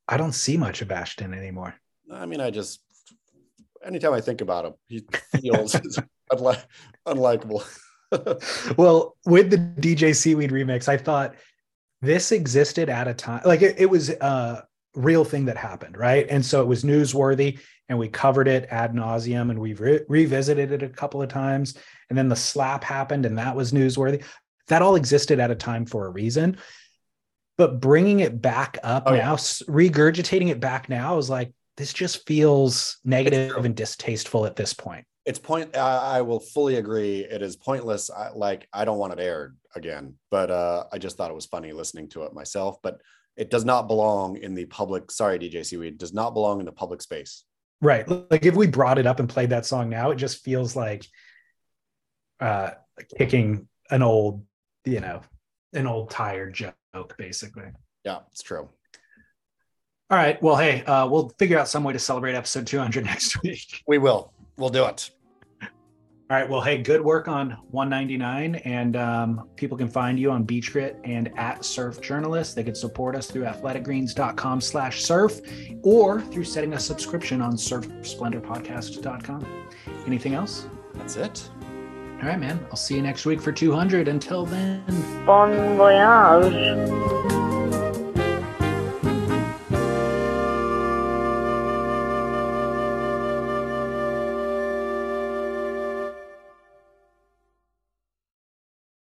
i don't see much of ashton anymore I mean, I just anytime I think about him, he feels unli- unlikable. well, with the DJ Seaweed remix, I thought this existed at a time like it, it was a real thing that happened, right? And so it was newsworthy, and we covered it ad nauseum, and we've re- revisited it a couple of times. And then the slap happened, and that was newsworthy. That all existed at a time for a reason. But bringing it back up Oh, now, s regurgitating it back now, is like this just feels negative and distasteful at this point. it's point I, I will fully agree it is pointless I, like i don't want it aired again but uh i just thought it was funny listening to it myself but it does not belong in the public sorry dj seaweed does not belong in the public space Right. Like if we brought it up and played that song now, it just feels like uh kicking an old, you know, an old tired joke, basically. yeah it's true All right. Well, hey, uh, we'll figure out some way to celebrate episode 200 next week. we will we'll do it All right. Well, hey, good work on 199. And um, people can find you on BeachGrit and at Surf Journalist. They can support us through athleticgreens.com slash surf or through setting a subscription on surfsplendorpodcast.com. Anything else? that's it All right, man. I'll see you next week for 200. Until then. Bon voyage.